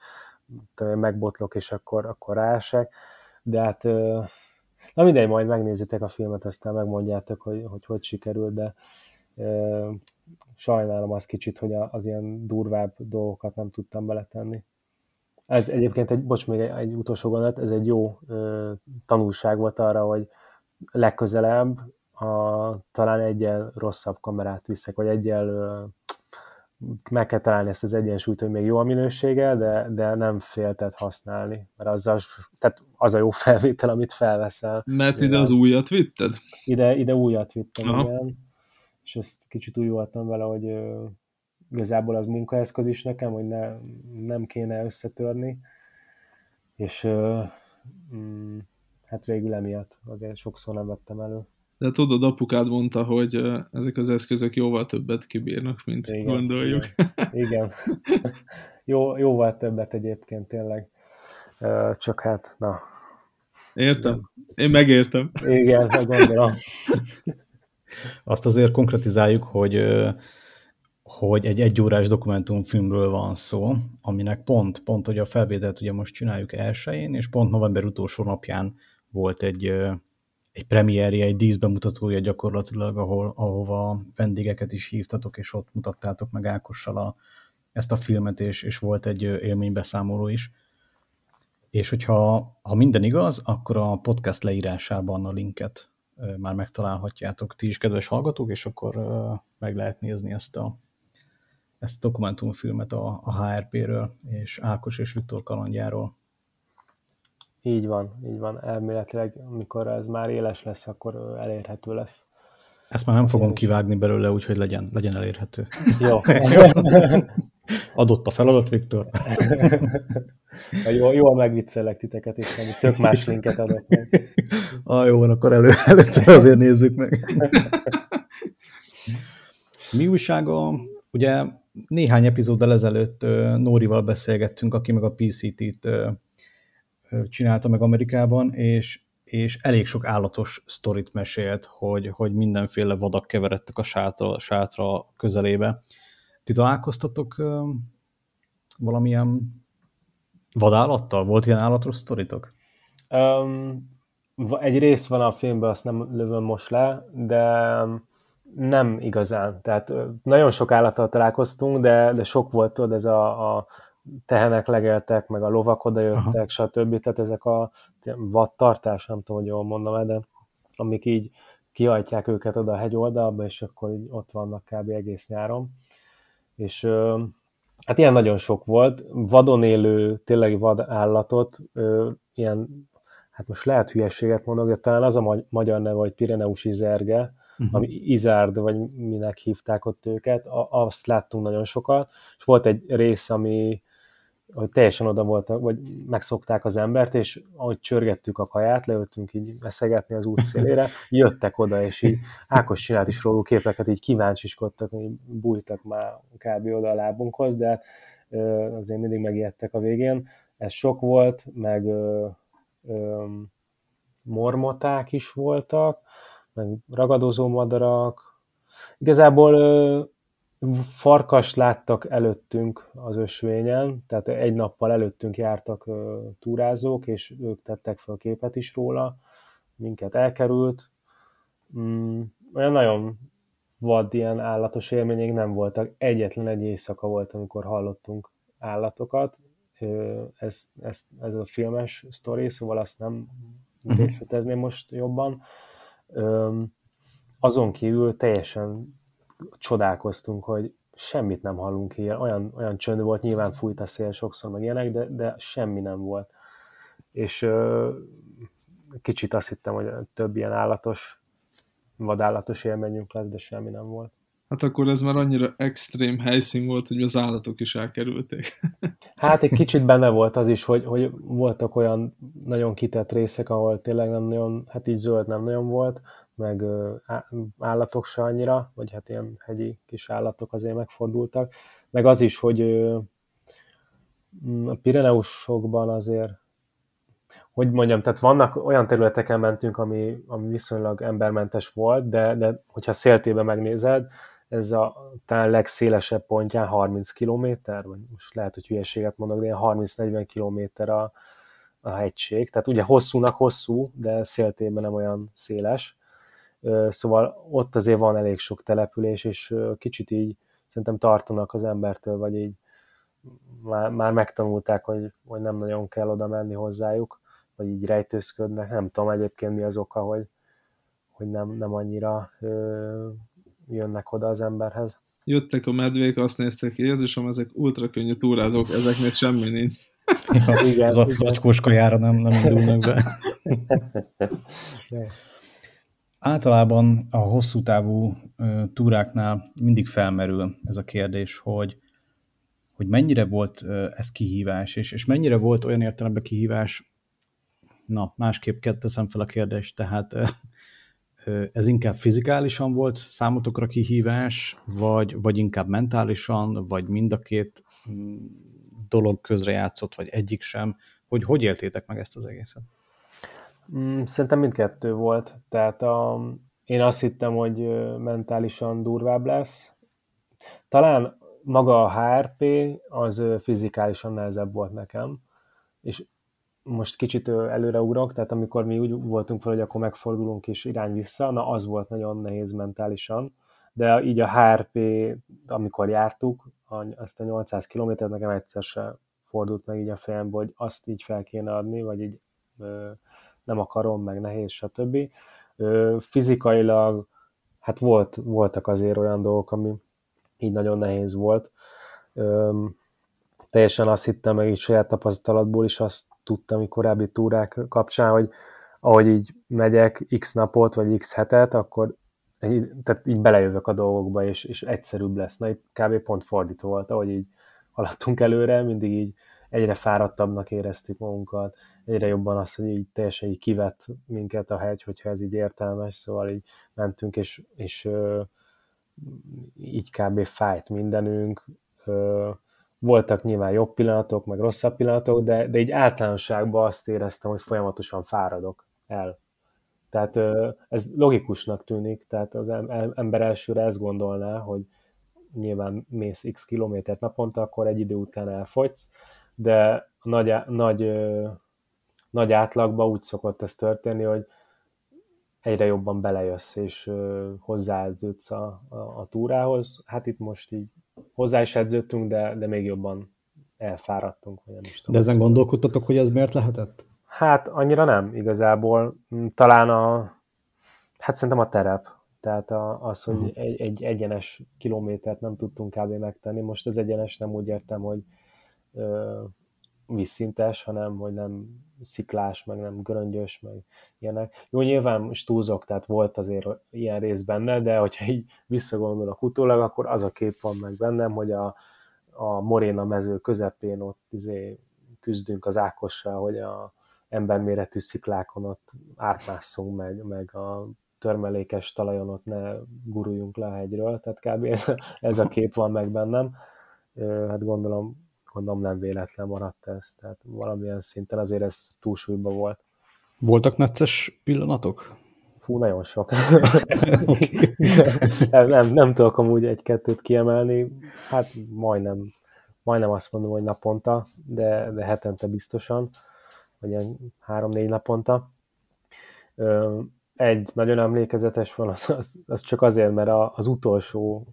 megbotlok, és akkor, akkor rásek. De hát, na mindegy, majd megnézitek a filmet, aztán megmondjátok, hogy hogy, hogy sikerült, de sajnálom azt kicsit, hogy az ilyen durvább dolgokat nem tudtam beletenni. Ez egyébként egy, bocs, még egy, egy utolsó gondolat, ez egy jó ö, tanulság volt arra, hogy legközelebb a, talán egyel rosszabb kamerát viszek, vagy egyel ö, meg kell találni ezt az egyensúlyt, hogy még jó a minősége, de, de nem féltet használni, mert az a, tehát az a jó felvétel, amit felveszel. Mert ide az újat vitted? Ide, ide újat vittem, Aha. igen. És ezt kicsit úgy voltam vele, hogy ö, igazából az munkaeszköz is nekem, hogy ne, nem kéne összetörni, és ö, mm, hát végül emiatt azért sokszor nem vettem elő. De tudod, apukád mondta, hogy ezek az eszközök jóval többet kibírnak, mint igen, gondoljuk. Igen, igen. Jó, jóval többet egyébként tényleg. Csak hát, na. Értem. Én megértem. Igen, gondolom. Azt azért konkretizáljuk, hogy hogy egy egyórás dokumentumfilmről van szó, aminek pont, pont, hogy a felvételt ugye most csináljuk elsőjén, és pont november utolsó napján volt egy egy premierje, egy díszbemutatója gyakorlatilag, ahol, ahova vendégeket is hívtatok, és ott mutattátok meg Ákossal a, ezt a filmet, és, és volt egy élménybeszámoló is. És hogyha ha minden igaz, akkor a podcast leírásában a linket már megtalálhatjátok ti is, kedves hallgatók, és akkor meg lehet nézni ezt a, ezt a dokumentumfilmet a, a HRP-ről, és Ákos és Viktor kalandjáról. Így van, így van. Elméletileg, amikor ez már éles lesz, akkor elérhető lesz. Ezt már nem fogom kivágni belőle, úgyhogy legyen, legyen elérhető. Jó. Adott a feladat, Viktor. jó, jól megviccelek titeket, és ami tök más linket adok meg. Ah, jó van, akkor elő, előtte azért nézzük meg. Mi újsága? Ugye néhány epizóddal ezelőtt Nórival beszélgettünk, aki meg a PCT-t csinálta meg Amerikában, és, és elég sok állatos sztorit mesélt, hogy, hogy mindenféle vadak keveredtek a sátra, sátra közelébe. Ti találkoztatok valamilyen vadállattal? Volt ilyen állatos sztoritok? Um, egy rész van a filmben, azt nem lövöm most le, de nem igazán. Tehát nagyon sok állattal találkoztunk, de, de sok volt tudod, ez a, a tehenek legeltek, meg a lovak odajöttek, Aha. stb. Tehát ezek a vadtartás, nem tudom, hogy jól mondom de amik így kihajtják őket oda a hegyoldalba, és akkor így ott vannak kb. egész nyáron. És hát ilyen nagyon sok volt. Vadon élő, tényleg vad állatot, ilyen, hát most lehet hülyeséget mondok, de talán az a magyar neve, hogy Pireneusi zerge, uh-huh. ami Izárd, vagy minek hívták ott őket, azt láttunk nagyon sokat, és volt egy rész, ami hogy teljesen oda voltak, vagy megszokták az embert, és ahogy csörgettük a kaját, leültünk így veszegetni az út szélére, jöttek oda, és így Ákos csinált is róluk képeket, így kíváncsiskodtak, így bújtak már kb. oda a lábunkhoz, de hát, azért mindig megijedtek a végén. Ez sok volt, meg ö, ö, mormoták is voltak, meg ragadozó madarak. Igazából ö, farkast láttak előttünk az ösvényen, tehát egy nappal előttünk jártak túrázók, és ők tettek fel képet is róla, minket elkerült. Mm, olyan nagyon vad ilyen állatos élmények nem voltak. Egyetlen egy éjszaka volt, amikor hallottunk állatokat. Ez, ez, ez a filmes sztori, szóval azt nem mhm. részletezném most jobban. Azon kívül teljesen csodálkoztunk, hogy semmit nem hallunk ilyen, olyan, olyan csönd volt, nyilván fújt a szél sokszor, meg ilyenek, de, de semmi nem volt. És ö, kicsit azt hittem, hogy több ilyen állatos, vadállatos élményünk lesz, de semmi nem volt. Hát akkor ez már annyira extrém helyszín volt, hogy az állatok is elkerülték. Hát egy kicsit benne volt az is, hogy, hogy voltak olyan nagyon kitett részek, ahol tényleg nem nagyon, hát így zöld nem nagyon volt, meg állatok se annyira, vagy hát ilyen hegyi kis állatok azért megfordultak, meg az is, hogy a Pireneusokban azért, hogy mondjam, tehát vannak olyan területeken mentünk, ami, ami viszonylag embermentes volt, de, de hogyha széltében megnézed, ez a talán legszélesebb pontján 30 km, vagy most lehet, hogy hülyeséget mondok, de 30-40 km a, a hegység. Tehát ugye hosszúnak hosszú, de széltében nem olyan széles Szóval ott azért van elég sok település, és kicsit így szerintem tartanak az embertől, vagy így már, már megtanulták, hogy, hogy nem nagyon kell oda menni hozzájuk, vagy így rejtőzködnek. Nem tudom egyébként mi az oka, hogy, hogy nem, nem annyira ö, jönnek oda az emberhez. Jöttek a medvék, azt néztek ki, Jézusom, ezek ultra könnyű túrázók, ezeknél semmi nincs. Ja, igen, az igen. zacskós kajára nem, nem indulnak be. Általában a hosszú távú túráknál mindig felmerül ez a kérdés, hogy, hogy mennyire volt ez kihívás, és, és mennyire volt olyan értelemben kihívás, na, másképp teszem fel a kérdést, tehát ez inkább fizikálisan volt számotokra kihívás, vagy, vagy inkább mentálisan, vagy mind a két mm, dolog közre vagy egyik sem, hogy hogy éltétek meg ezt az egészet? Mm, szerintem mindkettő volt. Tehát a, én azt hittem, hogy mentálisan durvább lesz. Talán maga a HRP az fizikálisan nehezebb volt nekem, és most kicsit előreugrok, tehát amikor mi úgy voltunk fel, hogy akkor megfordulunk és irány vissza, na az volt nagyon nehéz mentálisan, de így a HRP, amikor jártuk, azt a 800 kilométert nekem egyszer se fordult meg így a fejembe, hogy azt így fel kéne adni, vagy így nem akarom, meg nehéz, stb. Fizikailag, hát volt, voltak azért olyan dolgok, ami így nagyon nehéz volt. Teljesen azt hittem, meg így saját tapasztalatból is azt tudtam így korábbi túrák kapcsán, hogy ahogy így megyek x napot, vagy x hetet, akkor tehát így belejövök a dolgokba, és, és egyszerűbb lesz. Na itt kb. pont fordítva volt, ahogy így haladtunk előre, mindig így egyre fáradtabbnak éreztük magunkat, egyre jobban az, hogy így teljesen így kivett minket a hegy, hogyha ez így értelmes, szóval így mentünk, és, és így kb. fájt mindenünk, voltak nyilván jobb pillanatok, meg rosszabb pillanatok, de, de így általánosságban azt éreztem, hogy folyamatosan fáradok el. Tehát ez logikusnak tűnik, tehát az ember elsőre ezt gondolná, hogy nyilván mész x kilométert naponta, akkor egy idő után elfogysz, de nagy, nagy, nagy átlagban úgy szokott ez történni, hogy egyre jobban belejössz, és hozzáedződsz a, a, a túrához. Hát itt most így hozzá is edződtünk, de, de még jobban elfáradtunk. Vagy nem is tudom, de ezen gondolkodtatok, hogy ez miért lehetett? Hát annyira nem igazából. Mm, talán a, hát szerintem a terep. Tehát a, az, hogy uh-huh. egy, egy egyenes kilométert nem tudtunk kb. megtenni. Most az egyenes nem úgy értem, hogy ö, vízszintes, hanem hogy nem sziklás, meg nem göröngyös, meg ilyenek. Jó, nyilván most túlzok, tehát volt azért ilyen rész benne, de hogyha így visszagondolok utólag, akkor az a kép van meg bennem, hogy a, a Moréna mező közepén ott izé küzdünk az Ákossal, hogy a emberméretű sziklákon ott átmásszunk meg, meg a törmelékes talajon ott ne guruljunk le a hegyről, tehát kb. ez, ez a kép van meg bennem. Hát gondolom gondolom nem véletlen maradt ez, tehát valamilyen szinten azért ez túlsúlyban volt. Voltak necces pillanatok? Fú, nagyon sok. nem, nem, nem tudok amúgy egy-kettőt kiemelni, hát majdnem, majdnem azt mondom, hogy naponta, de, de hetente biztosan, vagy ilyen három-négy naponta. Egy nagyon emlékezetes van, az, az, az csak azért, mert az utolsó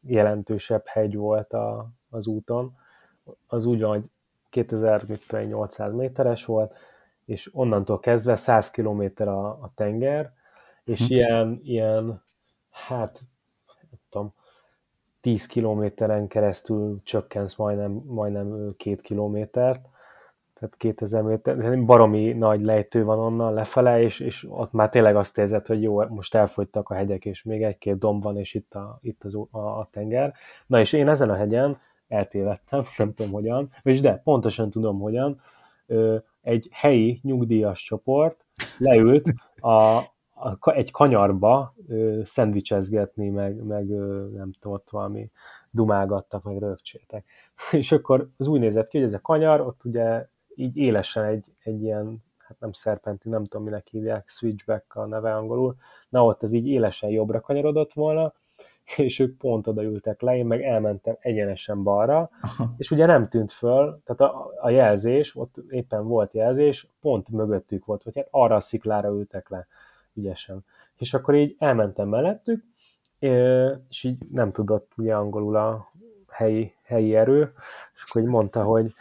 jelentősebb hegy volt a, az úton, az úgy van, hogy 2800 méteres volt, és onnantól kezdve 100 km a, a tenger, és hm. ilyen, ilyen, hát, nem tudom, 10 kilométeren keresztül csökkensz majdnem, majdnem két kilométert, tehát 2000 méter, baromi nagy lejtő van onnan lefele, és, és ott már tényleg azt érzed, hogy jó, most elfogytak a hegyek, és még egy-két domb van, és itt a, itt az, a, a tenger. Na és én ezen a hegyen eltévedtem, nem tudom hogyan, és de pontosan tudom hogyan, egy helyi nyugdíjas csoport leült a, a, egy kanyarba ö, szendvicsezgetni, meg, meg ö, nem tudom, ott valami dumálgattak, meg rögcséltek. És akkor az úgy nézett ki, hogy ez a kanyar, ott ugye így élesen egy, egy ilyen, hát nem szerpenti, nem tudom minek hívják, switchback a neve angolul, na ott ez így élesen jobbra kanyarodott volna, és ők pont oda ültek le, én meg elmentem egyenesen balra, Aha. és ugye nem tűnt föl, tehát a, a jelzés, ott éppen volt jelzés, pont mögöttük volt, hogy hát arra a sziklára ültek le ügyesen. és akkor így elmentem mellettük, és így nem tudott ugye angolul a helyi, helyi erő, és akkor így mondta, hogy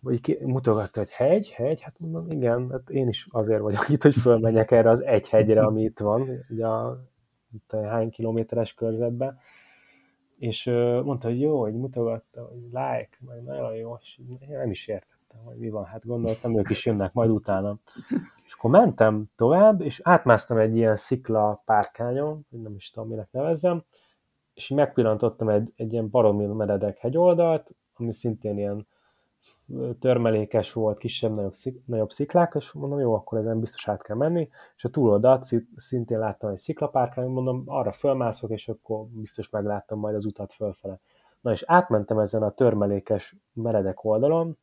vagy mutogatta, hogy hegy, hegy, hát mondom, igen, hát én is azért vagyok itt, hogy fölmenjek erre az egy hegyre, ami itt van, ugye a hány kilométeres körzetben, és mondta, hogy jó, hogy mutogatta, hogy like, meg nagyon jó, és én nem is értettem, hogy mi van, hát gondoltam, ők is jönnek majd utána. És akkor mentem tovább, és átmásztam egy ilyen szikla párkányon, nem is tudom, minek nevezzem, és megpillantottam egy, egy ilyen baromi meredek hegyoldalt, ami szintén ilyen törmelékes volt, kisebb, nagyobb, szik, nagyobb sziklák, és mondom, jó, akkor ezen biztos át kell menni, és a túloldalt szintén láttam egy sziklapárkány, mondom, arra fölmászok, és akkor biztos megláttam majd az utat fölfele. Na és átmentem ezen a törmelékes meredek oldalon,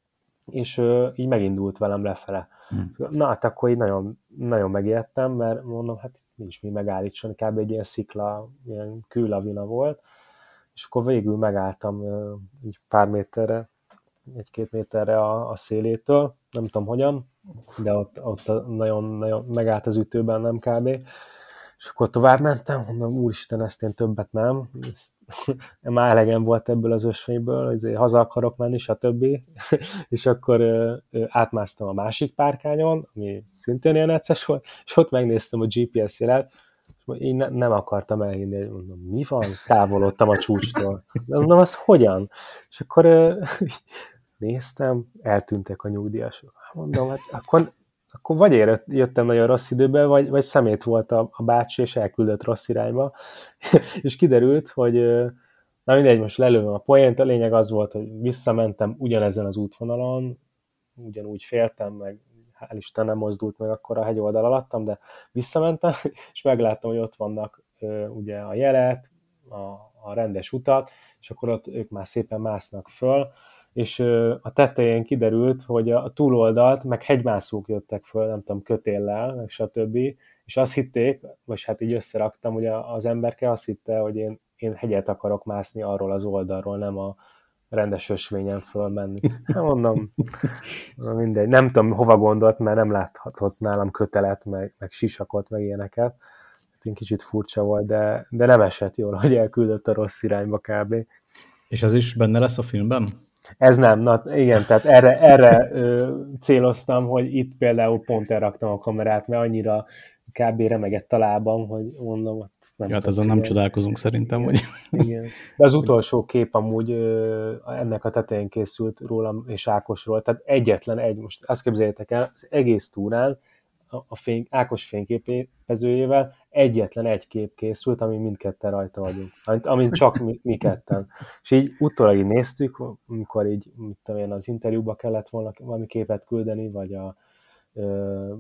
és ö, így megindult velem lefele. Hmm. Na hát akkor így nagyon, nagyon megijedtem, mert mondom, hát nincs mi megállítson, kb. egy ilyen szikla, ilyen kőlavina volt, és akkor végül megálltam ö, így pár méterre egy-két méterre a, a szélétől, nem tudom hogyan, de ott, ott nagyon, nagyon megállt az ütőben, nem kb. És akkor tovább mentem, mondom, úristen, ezt én többet nem. Ezt, már elegem volt ebből az ösvényből, hogy haza akarok menni, stb. és akkor ö, ö, átmásztam a másik párkányon, ami szintén ilyen necces volt, és ott megnéztem a GPS jelet, és én ne, nem akartam elhinni, hogy mondom, mi van? Távolodtam a csúcstól. De mondom, az hogyan? És akkor ö, néztem, eltűntek a nyugdíjasok. Mondom, hát akkor, akkor vagy érett, jöttem nagyon rossz időben, vagy, vagy szemét volt a, a bácsi, és elküldött rossz irányba. és kiderült, hogy na mindegy, most lelőm a poént, a lényeg az volt, hogy visszamentem ugyanezen az útvonalon, ugyanúgy féltem, meg hál' Isten nem mozdult meg akkor a hegyoldal alattam, de visszamentem, és megláttam, hogy ott vannak ugye a jelet, a, a rendes utat, és akkor ott ők már szépen másznak föl, és a tetején kiderült, hogy a túloldalt meg hegymászók jöttek föl, nem tudom, kötéllel, meg stb. És azt hitték, vagy hát így összeraktam, hogy az emberke azt hitte, hogy én, én hegyet akarok mászni arról az oldalról, nem a rendes ösvényen fölmenni. Hát mondom, na mindegy, nem tudom hova gondolt, mert nem láthatott nálam kötelet, meg, meg sisakot, meg ilyeneket. Hát én kicsit furcsa volt, de, de nem esett jól, hogy elküldött a rossz irányba kb. És ez is benne lesz a filmben? Ez nem, na igen, tehát erre, erre ö, céloztam, hogy itt például pont elraktam a kamerát, mert annyira kb. remegett a lábam, hogy mondom, hát ezt nem ja, hát ezen nem csodálkozunk szerintem, igen, hogy... Igen. De az utolsó kép amúgy ö, ennek a tetején készült rólam és Ákosról, tehát egyetlen egy, most azt képzeljétek el, az egész túrán a fény, Ákos fényképezőjével egyetlen egy kép készült, ami mindketten rajta vagyunk, amin csak mi, mi ketten. És így utólag így néztük, amikor így, mit tudom én, az interjúba kellett volna valami képet küldeni, vagy a,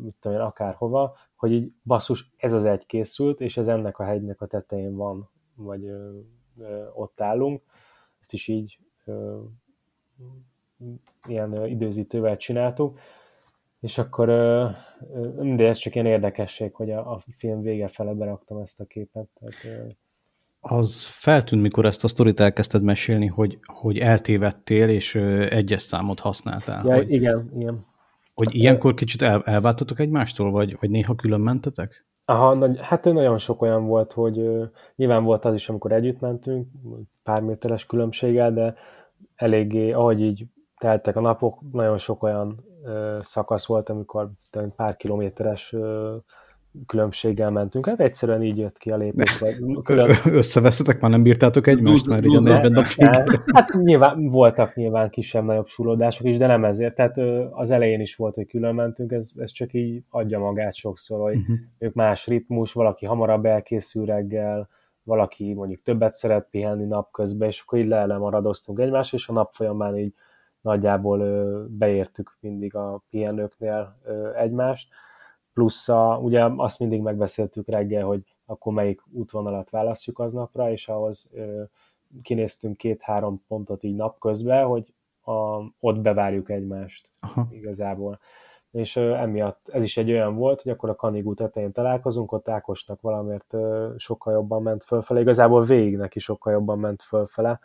mit tudom én, akárhova, hogy így basszus, ez az egy készült, és ez ennek a hegynek a tetején van, vagy ö, ö, ott állunk. Ezt is így ö, ilyen időzítővel csináltuk, és akkor, de ez csak ilyen érdekesség, hogy a, a film vége fele beraktam ezt a képet. Tehát, az feltűnt, mikor ezt a sztorit elkezdted mesélni, hogy, hogy eltévedtél, és egyes számot használtál. Ja, hogy, igen, igen. Hogy ilyenkor kicsit el, elváltatok egymástól, vagy, vagy néha külön mentetek? Aha, nagy, hát nagyon sok olyan volt, hogy uh, nyilván volt az is, amikor együtt mentünk, pár méteres különbséggel, de eléggé, ahogy így teltek a napok, nagyon sok olyan szakasz volt, amikor pár kilométeres különbséggel mentünk. Hát egyszerűen így jött ki a lépés. Külön... Összevesztetek, már nem bírtátok egymást, mert így a 40 nap Hát nyilván voltak nyilván kisebb-nagyobb súlódások is, de nem ezért. Tehát az elején is volt, hogy külön mentünk, ez, ez csak így adja magát sokszor, hogy uh-huh. ők más ritmus, valaki hamarabb elkészül reggel, valaki mondjuk többet szeret pihenni napközben, és akkor így lemaradoztunk egymást, és a nap folyamán így nagyjából beértük mindig a pihenőknél egymást, plusz a, ugye azt mindig megbeszéltük reggel, hogy akkor melyik útvonalat választjuk aznapra, és ahhoz kinéztünk két-három pontot így napközben, hogy a, ott bevárjuk egymást Aha. igazából. És ö, emiatt ez is egy olyan volt, hogy akkor a Kanigú tetején találkozunk, ott Ákosnak valamiért ö, sokkal jobban ment fölfele, igazából végig neki sokkal jobban ment fölfele,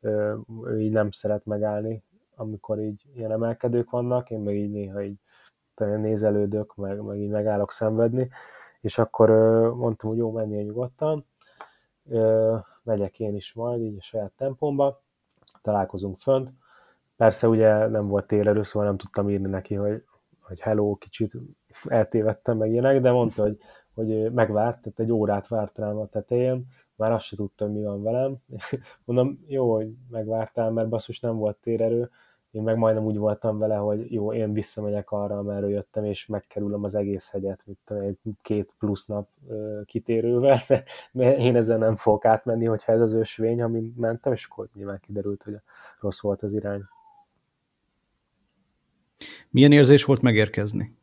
ö, ő így nem szeret megállni amikor így ilyen emelkedők vannak, én meg így néha így nézelődök, meg, meg így megállok szenvedni, és akkor mondtam, hogy jó, menjél nyugodtan, megyek én is majd, így a saját tempomba, találkozunk fönt. Persze ugye nem volt térerő, szóval nem tudtam írni neki, hogy, hogy hello, kicsit eltévedtem meg ilyenek, de mondta, hogy, hogy megvárt, tehát egy órát várt rám a tetején, már azt se tudtam, mi van velem. Mondom, jó, hogy megvártál, mert basszus nem volt térerő, én meg majdnem úgy voltam vele, hogy jó, én visszamegyek arra, amerről jöttem, és megkerülöm az egész hegyet, mint egy két plusz nap kitérővel, de én ezzel nem fogok átmenni, hogyha ez az ösvény, amin mentem, és akkor nyilván kiderült, hogy rossz volt az irány. Milyen érzés volt megérkezni,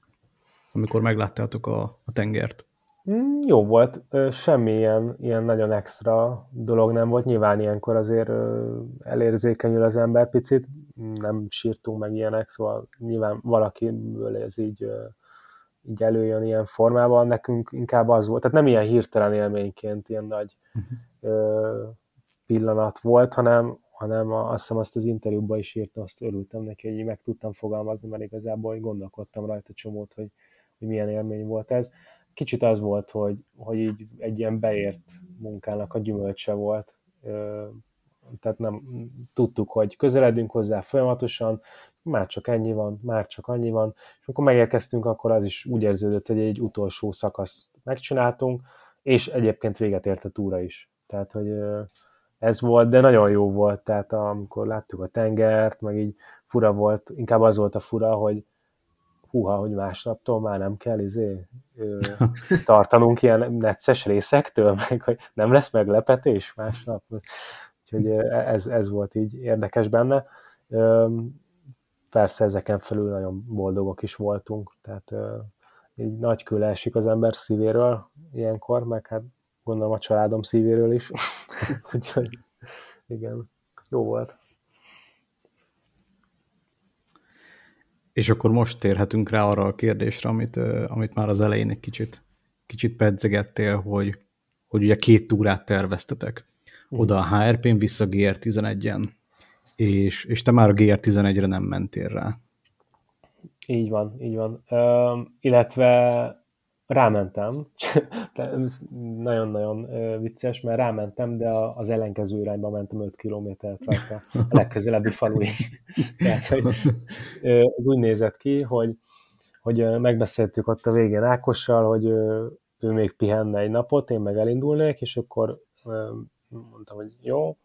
amikor megláttátok a, a tengert? Mm, jó volt, semmi ilyen, nagyon extra dolog nem volt. Nyilván ilyenkor azért elérzékenyül az ember picit, nem sírtunk meg ilyenek, szóval nyilván valakiből ez így, így előjön ilyen formában, nekünk inkább az volt, tehát nem ilyen hirtelen élményként ilyen nagy uh-huh. pillanat volt, hanem, hanem azt hiszem azt az interjúban is írtam, azt örültem neki, hogy meg tudtam fogalmazni, mert igazából gondolkodtam rajta csomót, hogy, hogy milyen élmény volt ez kicsit az volt, hogy, hogy így egy ilyen beért munkának a gyümölcse volt. Tehát nem tudtuk, hogy közeledünk hozzá folyamatosan, már csak ennyi van, már csak annyi van, és amikor megérkeztünk, akkor az is úgy érződött, hogy egy utolsó szakaszt megcsináltunk, és egyébként véget ért a túra is. Tehát, hogy ez volt, de nagyon jó volt, tehát amikor láttuk a tengert, meg így fura volt, inkább az volt a fura, hogy húha, hogy másnaptól már nem kell izé, ö, tartanunk ilyen necces részektől, meg hogy nem lesz meglepetés másnap. Úgyhogy ez, ez volt így érdekes benne. Ö, persze ezeken felül nagyon boldogok is voltunk, tehát ö, így nagy kül esik az ember szívéről ilyenkor, meg hát gondolom a családom szívéről is. Úgyhogy igen, jó volt. És akkor most térhetünk rá arra a kérdésre, amit, amit már az elején egy kicsit, kicsit pedzegettél, hogy, hogy ugye két túrát terveztetek. Oda a HRP-n, vissza GR11-en. És, és te már a GR11-re nem mentél rá. Így van, így van. Uh, illetve rámentem, nagyon-nagyon vicces, mert rámentem, de az ellenkező irányba mentem 5 kilométert rajta. A legközelebbi faluig. Tehát, hogy az úgy nézett ki, hogy, hogy megbeszéltük ott a végén Ákossal, hogy ő még pihenne egy napot, én meg elindulnék, és akkor mondtam, hogy jó,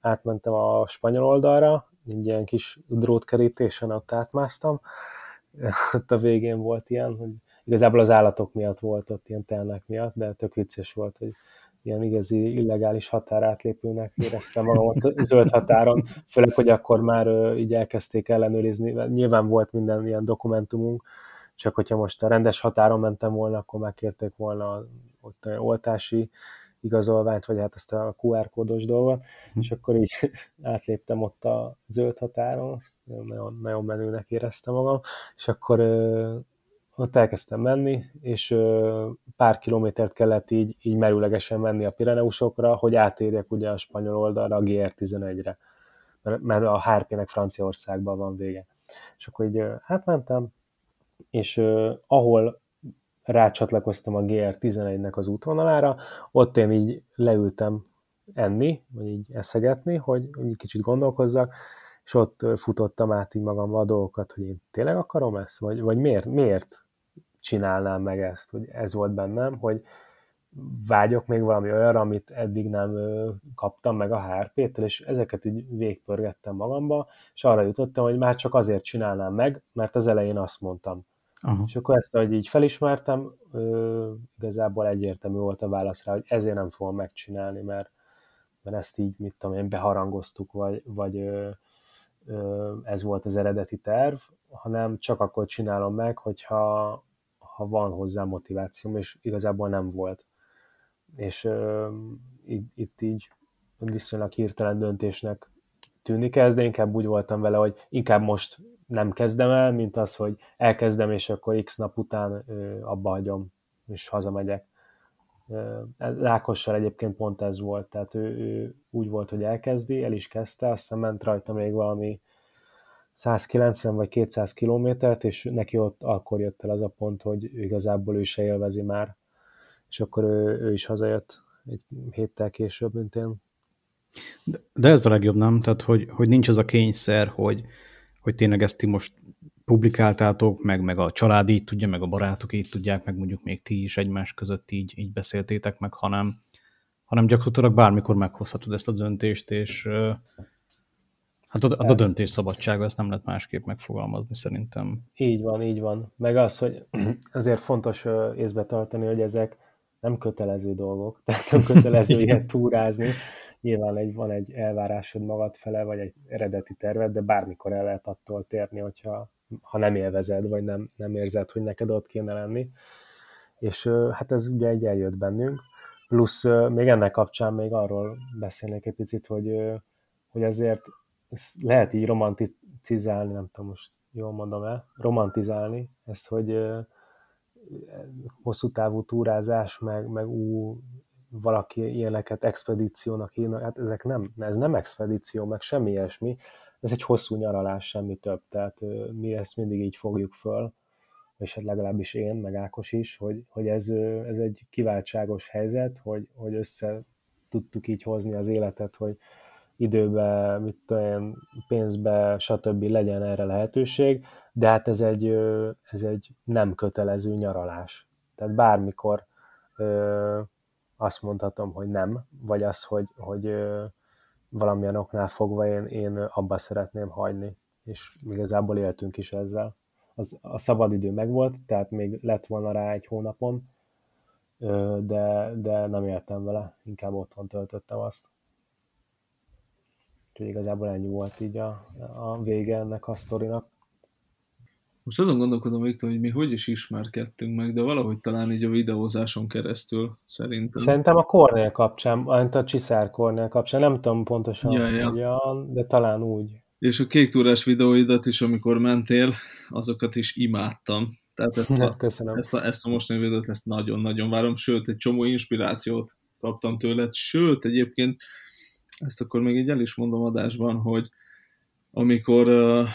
átmentem a spanyol oldalra, egy ilyen kis drótkerítésen ott átmásztam, ott a végén volt ilyen, hogy Igazából az állatok miatt volt ott, ilyen telnek miatt, de tök vicces volt, hogy ilyen igazi illegális határátlépőnek éreztem magam ott zöld határon, főleg, hogy akkor már így elkezdték ellenőrizni, nyilván volt minden ilyen dokumentumunk, csak hogyha most a rendes határon mentem volna, akkor megkérték volna ott a oltási igazolványt, vagy hát ezt a QR kódos dolgot, hm. és akkor így átléptem ott a zöld határon, nagyon, nagyon menőnek éreztem magam, és akkor ott elkezdtem menni, és pár kilométert kellett így, így merőlegesen menni a Pireneusokra, hogy átérjek ugye a spanyol oldalra, a GR11-re, mert a HRP-nek Franciaországban van vége. És akkor így átmentem, és ahol rácsatlakoztam a GR11-nek az útvonalára, ott én így leültem enni, vagy így eszegetni, hogy, hogy kicsit gondolkozzak, és ott futottam át így magamba a dolgokat, hogy én tényleg akarom ezt, vagy, vagy miért, miért csinálnám meg ezt, hogy ez volt bennem, hogy vágyok még valami olyanra, amit eddig nem kaptam meg a HRP-től, és ezeket így végpörgettem magamba, és arra jutottam, hogy már csak azért csinálnám meg, mert az elején azt mondtam. Aha. És akkor ezt, hogy így felismertem, igazából egyértelmű volt a válasz rá, hogy ezért nem fogom megcsinálni, mert, mert ezt így, mit tudom én, beharangoztuk, vagy, vagy ez volt az eredeti terv, hanem csak akkor csinálom meg, hogyha ha van hozzá motivációm, és igazából nem volt. És uh, itt, itt így viszonylag hirtelen döntésnek tűnik ez, de inkább úgy voltam vele, hogy inkább most nem kezdem el, mint az, hogy elkezdem, és akkor x nap után uh, abba hagyom, és hazamegyek. Lákossal egyébként pont ez volt, tehát ő, ő úgy volt, hogy elkezdi, el is kezdte, aztán ment rajta még valami 190 vagy 200 kilométert, és neki ott akkor jött el az a pont, hogy igazából ő se élvezi már és akkor ő, ő is hazajött egy héttel később, mint én. De, ez a legjobb, nem? Tehát, hogy, hogy nincs az a kényszer, hogy, hogy tényleg ezt ti most publikáltátok, meg, meg a család így tudja, meg a barátok így tudják, meg mondjuk még ti is egymás között így, így beszéltétek meg, hanem, hanem gyakorlatilag bármikor meghozhatod ezt a döntést, és hát a, a döntés szabadsága, ezt nem lehet másképp megfogalmazni szerintem. Így van, így van. Meg az, hogy azért fontos észbe tartani, hogy ezek nem kötelező dolgok, tehát nem kötelező ilyen túrázni. Nyilván egy, van egy elvárásod magad fele, vagy egy eredeti terved, de bármikor el lehet attól térni, hogyha ha nem élvezed, vagy nem, nem érzed, hogy neked ott kéne lenni. És hát ez ugye egy eljött bennünk. Plusz még ennek kapcsán még arról beszélnék egy picit, hogy, hogy azért lehet így romantizálni, nem tudom most jól mondom el, romantizálni ezt, hogy hosszú távú túrázás, meg, meg ú, valaki ilyeneket expedíciónak hívnak, hát ezek nem, ez nem expedíció, meg semmi ilyesmi, ez egy hosszú nyaralás, semmi több, tehát mi ezt mindig így fogjuk föl, és hát legalábbis én, meg Ákos is, hogy, hogy ez, ez egy kiváltságos helyzet, hogy, hogy össze tudtuk így hozni az életet, hogy időbe, mit tudom pénzbe, stb. legyen erre lehetőség, de hát ez egy, ez egy nem kötelező nyaralás. Tehát bármikor azt mondhatom, hogy nem, vagy az, hogy, hogy ö, valamilyen oknál fogva én, én abba szeretném hagyni, és igazából éltünk is ezzel. Az, a szabadidő megvolt, tehát még lett volna rá egy hónapon, de, de nem éltem vele, inkább otthon töltöttem azt. Úgyhogy igazából ennyi volt így a, a vége ennek a sztorinak. Most azon gondolkodom, Viktor, hogy mi hogy is ismerkedtünk meg, de valahogy talán így a videózáson keresztül szerintem. Szerintem a Kornél kapcsán, a Csiszár Kornél kapcsán, nem tudom pontosan, ja, ja. Ugyan, de talán úgy. És a kék túrás videóidat is, amikor mentél, azokat is imádtam. Tehát ezt a, Köszönöm. Ezt a, ezt a mostani videót ezt nagyon-nagyon várom, sőt, egy csomó inspirációt kaptam tőled, sőt, egyébként ezt akkor még így el is mondom adásban, hogy amikor uh,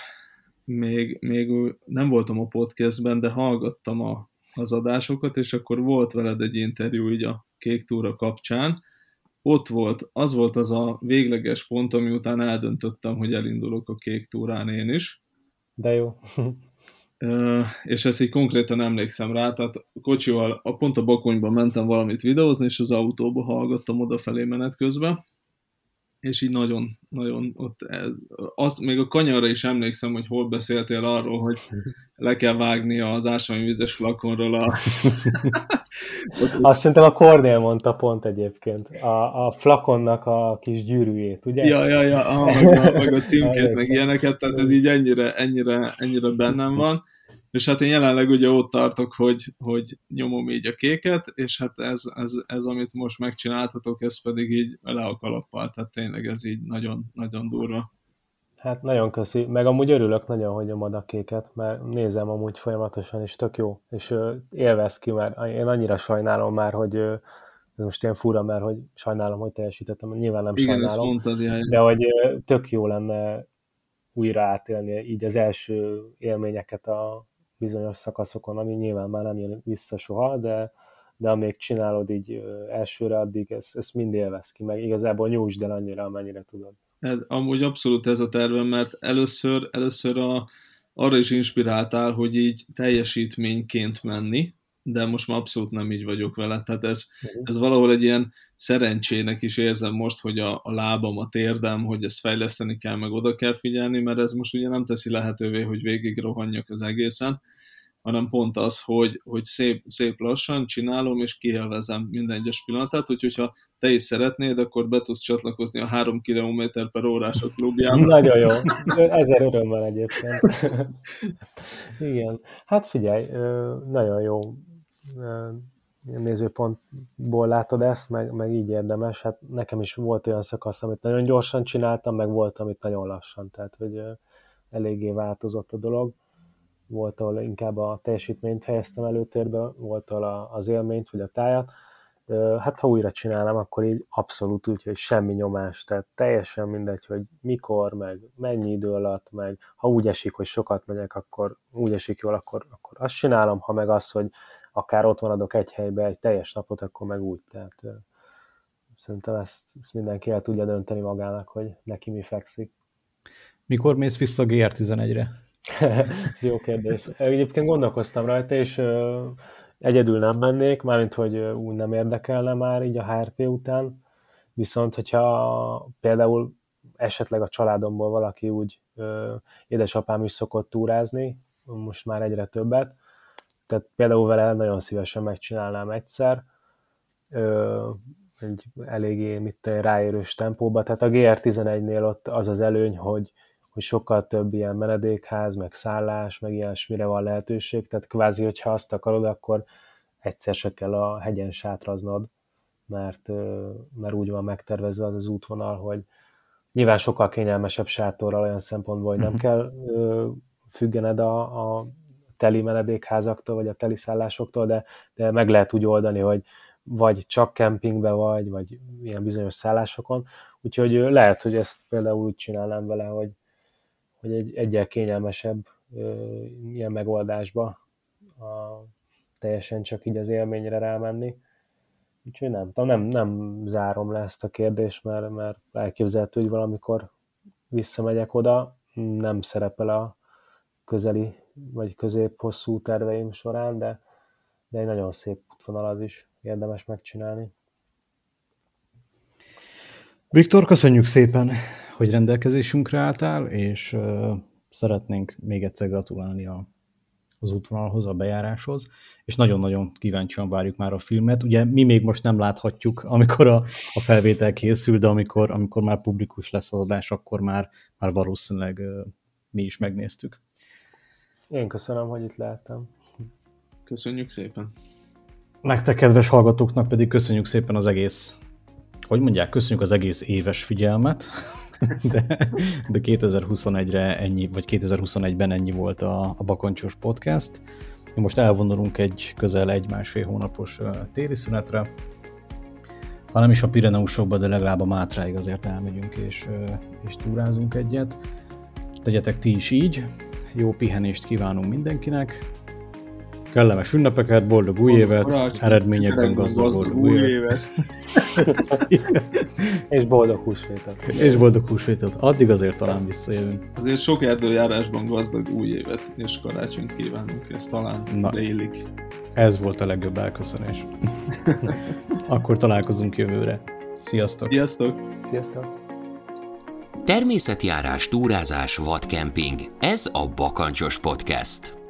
még, még nem voltam a podcastben, de hallgattam a, az adásokat, és akkor volt veled egy interjú így a Kék Túra kapcsán. Ott volt, az volt az a végleges pont, ami után eldöntöttem, hogy elindulok a Kék Túrán én is. De jó. és ezt így konkrétan emlékszem rá, tehát kocsival, a pont a bakonyban mentem valamit videózni, és az autóba hallgattam odafelé menet közben, és így nagyon, nagyon ott, ez, azt, még a kanyarra is emlékszem, hogy hol beszéltél arról, hogy le kell vágni az ásványvizes flakonról a... azt szerintem a Kornél mondta pont egyébként, a, a flakonnak a kis gyűrűjét, ugye? Ja, ja, ja, ah, meg, a, meg a címkét, meg ilyeneket, tehát ez így ennyire, ennyire, ennyire bennem van. És hát én jelenleg ugye ott tartok, hogy, hogy nyomom így a kéket, és hát ez, ez, ez, amit most megcsináltatok, ez pedig így le a kalappal, tehát tényleg ez így nagyon, nagyon durva. Hát nagyon köszi, meg amúgy örülök nagyon, hogy nyomod a kéket, mert nézem amúgy folyamatosan, és tök jó, és élvez ki, mert én annyira sajnálom már, hogy ez most ilyen fura, mert hogy sajnálom, hogy teljesítettem, nyilván nem Igen, sajnálom, mondtad, de hogy tök jó lenne újra átélni így az első élményeket a, bizonyos szakaszokon, ami nyilván már nem jön vissza soha, de, de amíg csinálod így elsőre, addig ezt, ezt mind élvez ki, meg igazából nyújtsd el annyira, amennyire tudod. Ez, amúgy abszolút ez a tervem, mert először, először a, arra is inspiráltál, hogy így teljesítményként menni, de most már abszolút nem így vagyok vele. Tehát ez, uh-huh. ez valahol egy ilyen szerencsének is érzem most, hogy a, a lábam, a térdem, hogy ezt fejleszteni kell, meg oda kell figyelni, mert ez most ugye nem teszi lehetővé, hogy végig rohanjak az egészen, hanem pont az, hogy, hogy szép, szép lassan csinálom, és kielvezem minden egyes pillanatát, úgyhogy ha te is szeretnéd, akkor be tudsz csatlakozni a 3 km per órás a klubjába. Nagyon jó. Ezer örömmel egyébként. Igen. Hát figyelj, nagyon jó nézőpontból látod ezt, meg, meg így érdemes. Hát nekem is volt olyan szakasz, amit nagyon gyorsan csináltam, meg volt, amit nagyon lassan, tehát hogy eléggé változott a dolog volt, ahol inkább a teljesítményt helyeztem előtérbe, volt, ahol az élményt, vagy a tájat. Hát ha újra csinálom, akkor így abszolút úgy, hogy semmi nyomás, tehát teljesen mindegy, hogy mikor, meg mennyi idő alatt, meg ha úgy esik, hogy sokat megyek, akkor úgy esik jól, akkor, akkor azt csinálom, ha meg az, hogy akár ott maradok egy helybe egy teljes napot, akkor meg úgy. Tehát szerintem ezt, ezt mindenki el tudja dönteni magának, hogy neki mi fekszik. Mikor mész vissza a GR11-re? Ez jó kérdés. Egyébként gondolkoztam rajta, és egyedül nem mennék, mármint, hogy úgy nem érdekelne már így a HRP után, viszont hogyha például esetleg a családomból valaki úgy, édesapám is szokott túrázni, most már egyre többet, tehát például vele nagyon szívesen megcsinálnám egyszer, egy eléggé mit ráérős tempóba, tehát a GR11-nél ott az az előny, hogy, hogy sokkal több ilyen menedékház, meg szállás, meg ilyesmire van lehetőség, tehát kvázi, hogyha azt akarod, akkor egyszer se kell a hegyen sátraznod, mert, mert úgy van megtervezve az az útvonal, hogy nyilván sokkal kényelmesebb sátorral olyan szempontból, hogy nem mhm. kell függened a, a teli menedékházaktól, vagy a teli szállásoktól, de, de meg lehet úgy oldani, hogy vagy csak kempingbe vagy, vagy ilyen bizonyos szállásokon. Úgyhogy lehet, hogy ezt például úgy csinálnám vele, hogy, hogy egy egyel kényelmesebb ilyen megoldásba a, teljesen csak így az élményre rámenni. Úgyhogy nem nem, nem zárom le ezt a kérdést, mert, mert elképzelhető, hogy valamikor visszamegyek oda, nem szerepel a közeli vagy közép-hosszú terveim során, de, de egy nagyon szép útvonal az is érdemes megcsinálni. Viktor, köszönjük szépen, hogy rendelkezésünkre álltál, és szeretnénk még egyszer gratulálni a, az útvonalhoz, a bejáráshoz, és nagyon-nagyon kíváncsian várjuk már a filmet. Ugye mi még most nem láthatjuk, amikor a, a felvétel készül, de amikor, amikor már publikus lesz az adás, akkor már, már valószínűleg mi is megnéztük. Én köszönöm, hogy itt lehettem. Köszönjük szépen. Nektek, kedves hallgatóknak pedig köszönjük szépen az egész, hogy mondják, köszönjük az egész éves figyelmet, de, de 2021-re ennyi, vagy 2021-ben ennyi volt a, a Bakancsos Podcast. Most elvonulunk egy közel egy-másfél hónapos téli szünetre, ha nem is a Pireneusokba, de legalább a Mátráig azért elmegyünk és, és túrázunk egyet. Tegyetek ti is így, jó pihenést kívánunk mindenkinek, kellemes ünnepeket, boldog új évet, Karácsony, eredményekben gazdag, gazdag új évet. És boldog húsvétet. És boldog húsvétet. Addig azért talán visszajövünk. Azért sok erdőjárásban gazdag új évet és karácsonyt kívánunk, ez talán Na, leillik. Ez volt a legjobb elköszönés. Akkor találkozunk jövőre. Sziasztok! Sziasztok! Sziasztok! Természetjárás, túrázás, vadkemping. Ez a Bakancsos Podcast.